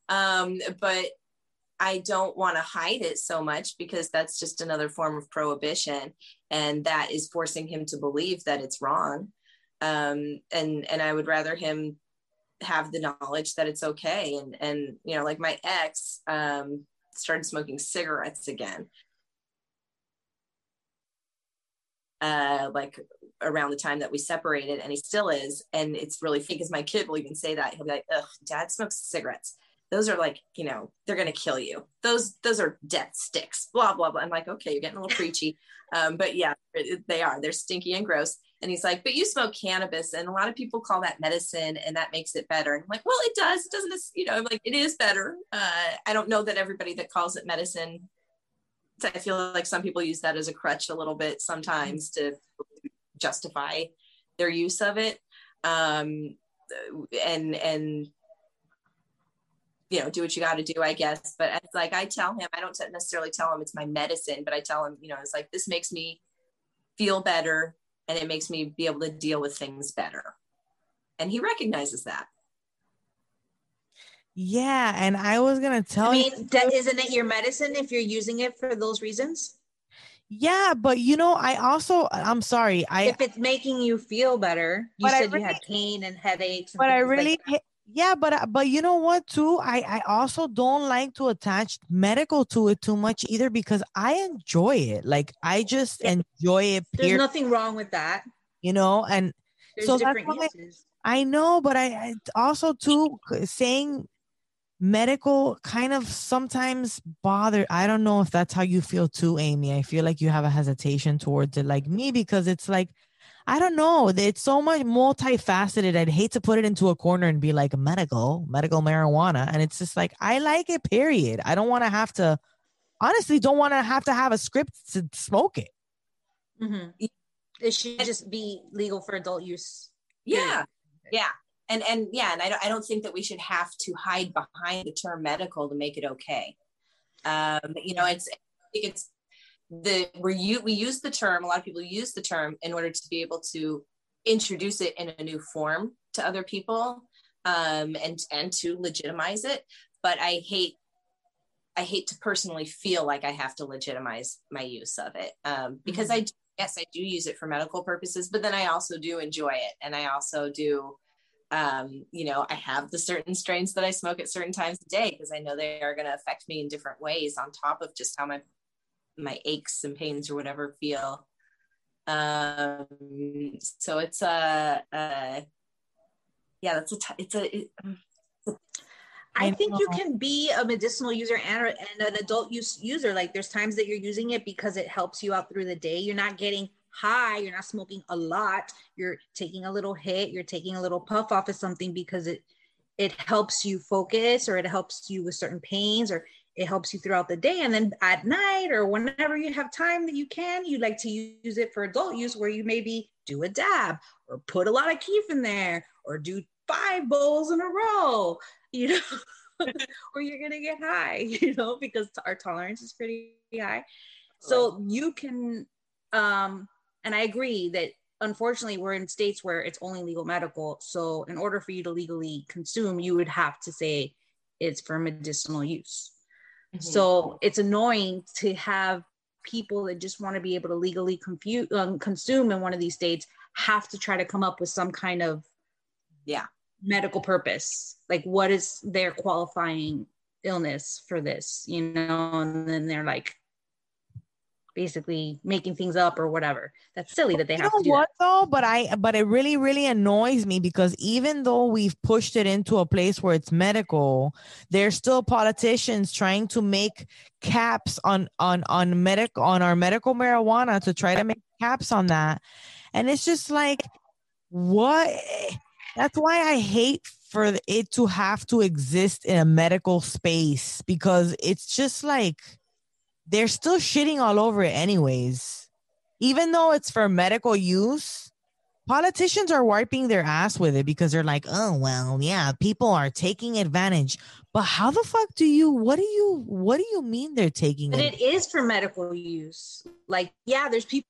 Um, but I don't want to hide it so much because that's just another form of prohibition, and that is forcing him to believe that it's wrong. Um, and and I would rather him have the knowledge that it's okay. And and you know, like my ex um, started smoking cigarettes again. Uh, like around the time that we separated, and he still is. And it's really funny because my kid will even say that he'll be like, "Ugh, Dad smokes cigarettes." Those are like, you know, they're gonna kill you. Those those are death sticks. Blah blah blah. I'm like, okay, you're getting a little preachy, um, but yeah, they are. They're stinky and gross. And he's like, but you smoke cannabis, and a lot of people call that medicine, and that makes it better. And I'm like, well, it does. It doesn't, you know, I'm like it is better. Uh, I don't know that everybody that calls it medicine. I feel like some people use that as a crutch a little bit sometimes to justify their use of it, um, and and you know, do what you got to do, I guess. But it's like I tell him, I don't necessarily tell him it's my medicine, but I tell him, you know, it's like this makes me feel better and it makes me be able to deal with things better. And he recognizes that. Yeah, and I was gonna tell I you. mean, that, isn't it your medicine if you're using it for those reasons? Yeah, but you know, I also I'm sorry, I if it's making you feel better, you I said you had pain and headaches. and but I things like really yeah, but I- but you know what too? I I also don't like to attach medical to it too much either because I enjoy it. Like I just Yeah. enjoy it. there's nothing wrong with that. you know, and There's So that's why- uses. I know, but I, I also too saying medical kind of sometimes bother. I don't know if that's how you feel too, Amy. I feel like you have a hesitation towards it, like me, because it's like I don't know. It's so much multifaceted. I'd hate to put it into a corner and be like medical, medical marijuana, and it's just like I like it. Period. I don't want to have to. Honestly, don't want to have to have a script to smoke it. Mhm. It should just be legal for adult use. Yeah. Period. Yeah. And and yeah, and I don't I don't think that we should have to hide behind the term medical to make it okay. Um, you know, it's I think it's the you we use the term, a lot of people use the term in order to be able to introduce it in a new form to other people um and and to legitimize it. But I hate I hate to personally feel like I have to legitimize my use of it um, because I do- yes I do use it for medical purposes, but then I also do enjoy it, and I also do, um, you know, I have the certain strains that I smoke at certain times of day because I know they are going to affect me in different ways on top of just how my my aches and pains or whatever feel. Um, so it's a, uh, yeah, that's a t- it's a it, I I think you can be a medicinal user and, and an adult use user. Like there's times that you're using it because it helps you out through the day. You're not getting high. You're not smoking a lot. You're taking a little hit. You're taking a little puff off of something because it it helps you focus or it helps you with certain pains or it helps you throughout the day. And then at night or whenever you have time that you can, you like to use it for adult use where you maybe do a dab or put a lot of keef in there or do five bowls in a row, you know, or you're gonna get high, you know, because our tolerance is pretty high. So you can, um, and I agree that unfortunately we're in states where it's only legal medical. So in order for you to legally consume, you would have to say it's for medicinal use. So it's annoying to have people that just want to be able to legally um, consume in one of these states have to try to come up with some kind of Yeah. medical purpose. Like, what is their qualifying illness for this? You know, and then they're like, basically making things up or whatever. That's silly that they You have to do what that. though? But I but it really really annoys me because even though we've pushed it into a place where it's medical, there's still politicians trying to make caps on on on medic on our medical marijuana to try to make caps on that. And it's just like what that's why I hate for it to have to exist in a medical space because it's just like they're still shitting all over it anyways even though it's for medical use, politicians are wiping their ass with it because they're like, oh well, yeah, people are taking advantage. But how the fuck do you what do you what do you mean they're taking But it? it is for medical use. Like, yeah, there's people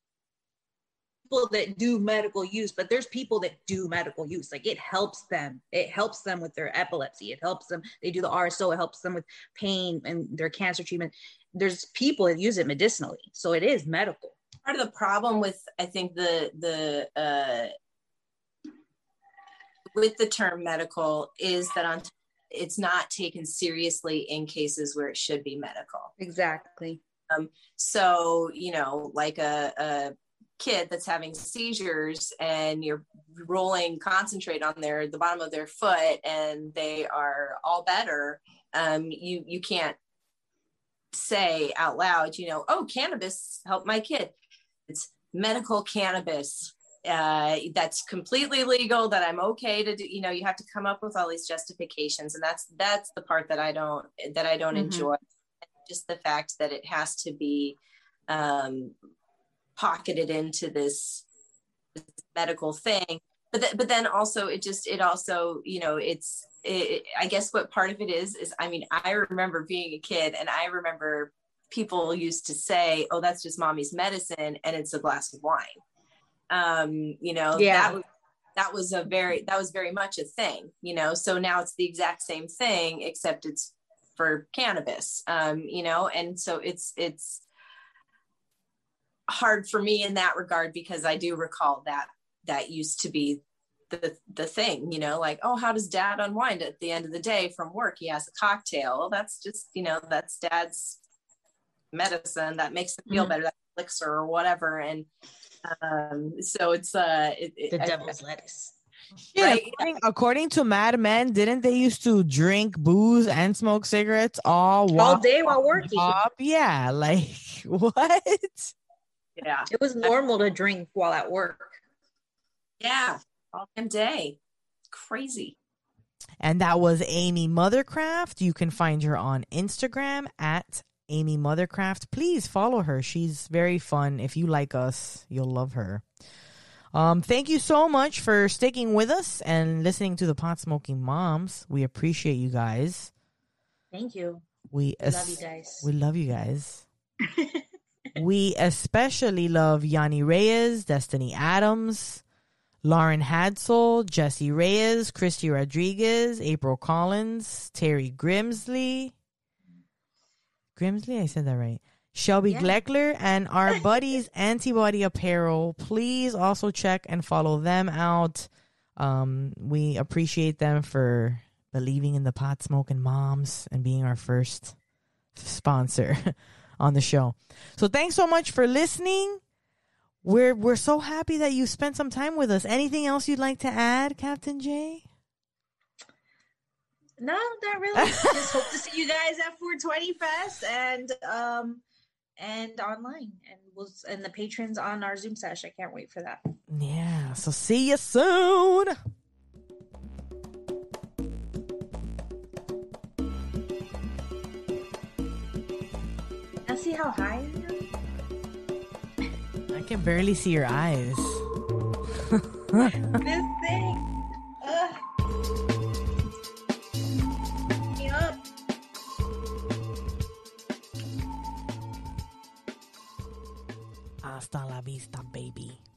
that do medical use, but there's people that do medical use. Like it helps them. It helps them with their epilepsy. It helps them. They do the RSO. It helps them with pain and their cancer treatment. There's people that use it medicinally. So it is medical. part of the problem with i think the the uh with the term medical is that on it's not taken seriously in cases where it should be medical Exactly. so you know like a, a kid that's having seizures and you're rolling concentrate on their the bottom of their foot and they are all better um you you can't say out loud you know oh cannabis helped my kid it's medical cannabis uh, that's completely legal that i'm okay to do you know you have to come up with all these justifications and that's that's the part that i don't that i don't Mhm. enjoy just the fact that it has to be um, pocketed into this, this medical thing. But th- but then also it just it also you know it's it, i guess what part of it is is i mean i remember being a kid and i remember people used to say oh that's just mommy's medicine and it's a glass of wine. Um you know Yeah. that was that was a very that was very much a thing you know? So now it's the exact same thing except it's for cannabis um you know? And so it's it's hard for me in that regard because i do recall that that used to be the the thing you know like oh how does dad unwind at the end of the day from work he has a cocktail well, that's just you know that's dad's medicine that makes him feel Mhm. better that elixir or whatever and um so it's uh it, it- The I- devil's lettuce. Shit, right. according, according to Mad Men, didn't they used to drink booze and smoke cigarettes all All while day while working. job? Yeah, like what? Yeah It was normal to drink while at work. yeah all damn day crazy And that was Amy Mothercraft. You can find her on Instagram at Amy Mothercraft. Please follow her. She's very fun. If you like us, you'll love her. Um, thank you so much for sticking with us and listening to the pot smoking moms. We appreciate you guys. Thank you. We I love you guys. We love you guys. we especially love Yanni Reyes, Destiny Adams, Lauren Hadsel, Jesse Reyes, Christy Rodriguez, April Collins, Terry Grimsley. Grimsley, I said that right. Shelby Yeah. Gleckler and our buddies Antibody Apparel. Please also check and follow them out. Um, we appreciate them for believing in the pot smoking moms and being our first sponsor on the show. So thanks so much for listening. We're we're so happy that you spent some time with us. Anything else you'd like to add, Captain Jay? No, not really. Just hope to see you guys at 420 Fest and um and online and we'll and the patrons on our Zoom session. I can't wait for that. Yeah. So see you soon. see how high I can barely see your eyes. this thing. Hasta la vista, baby.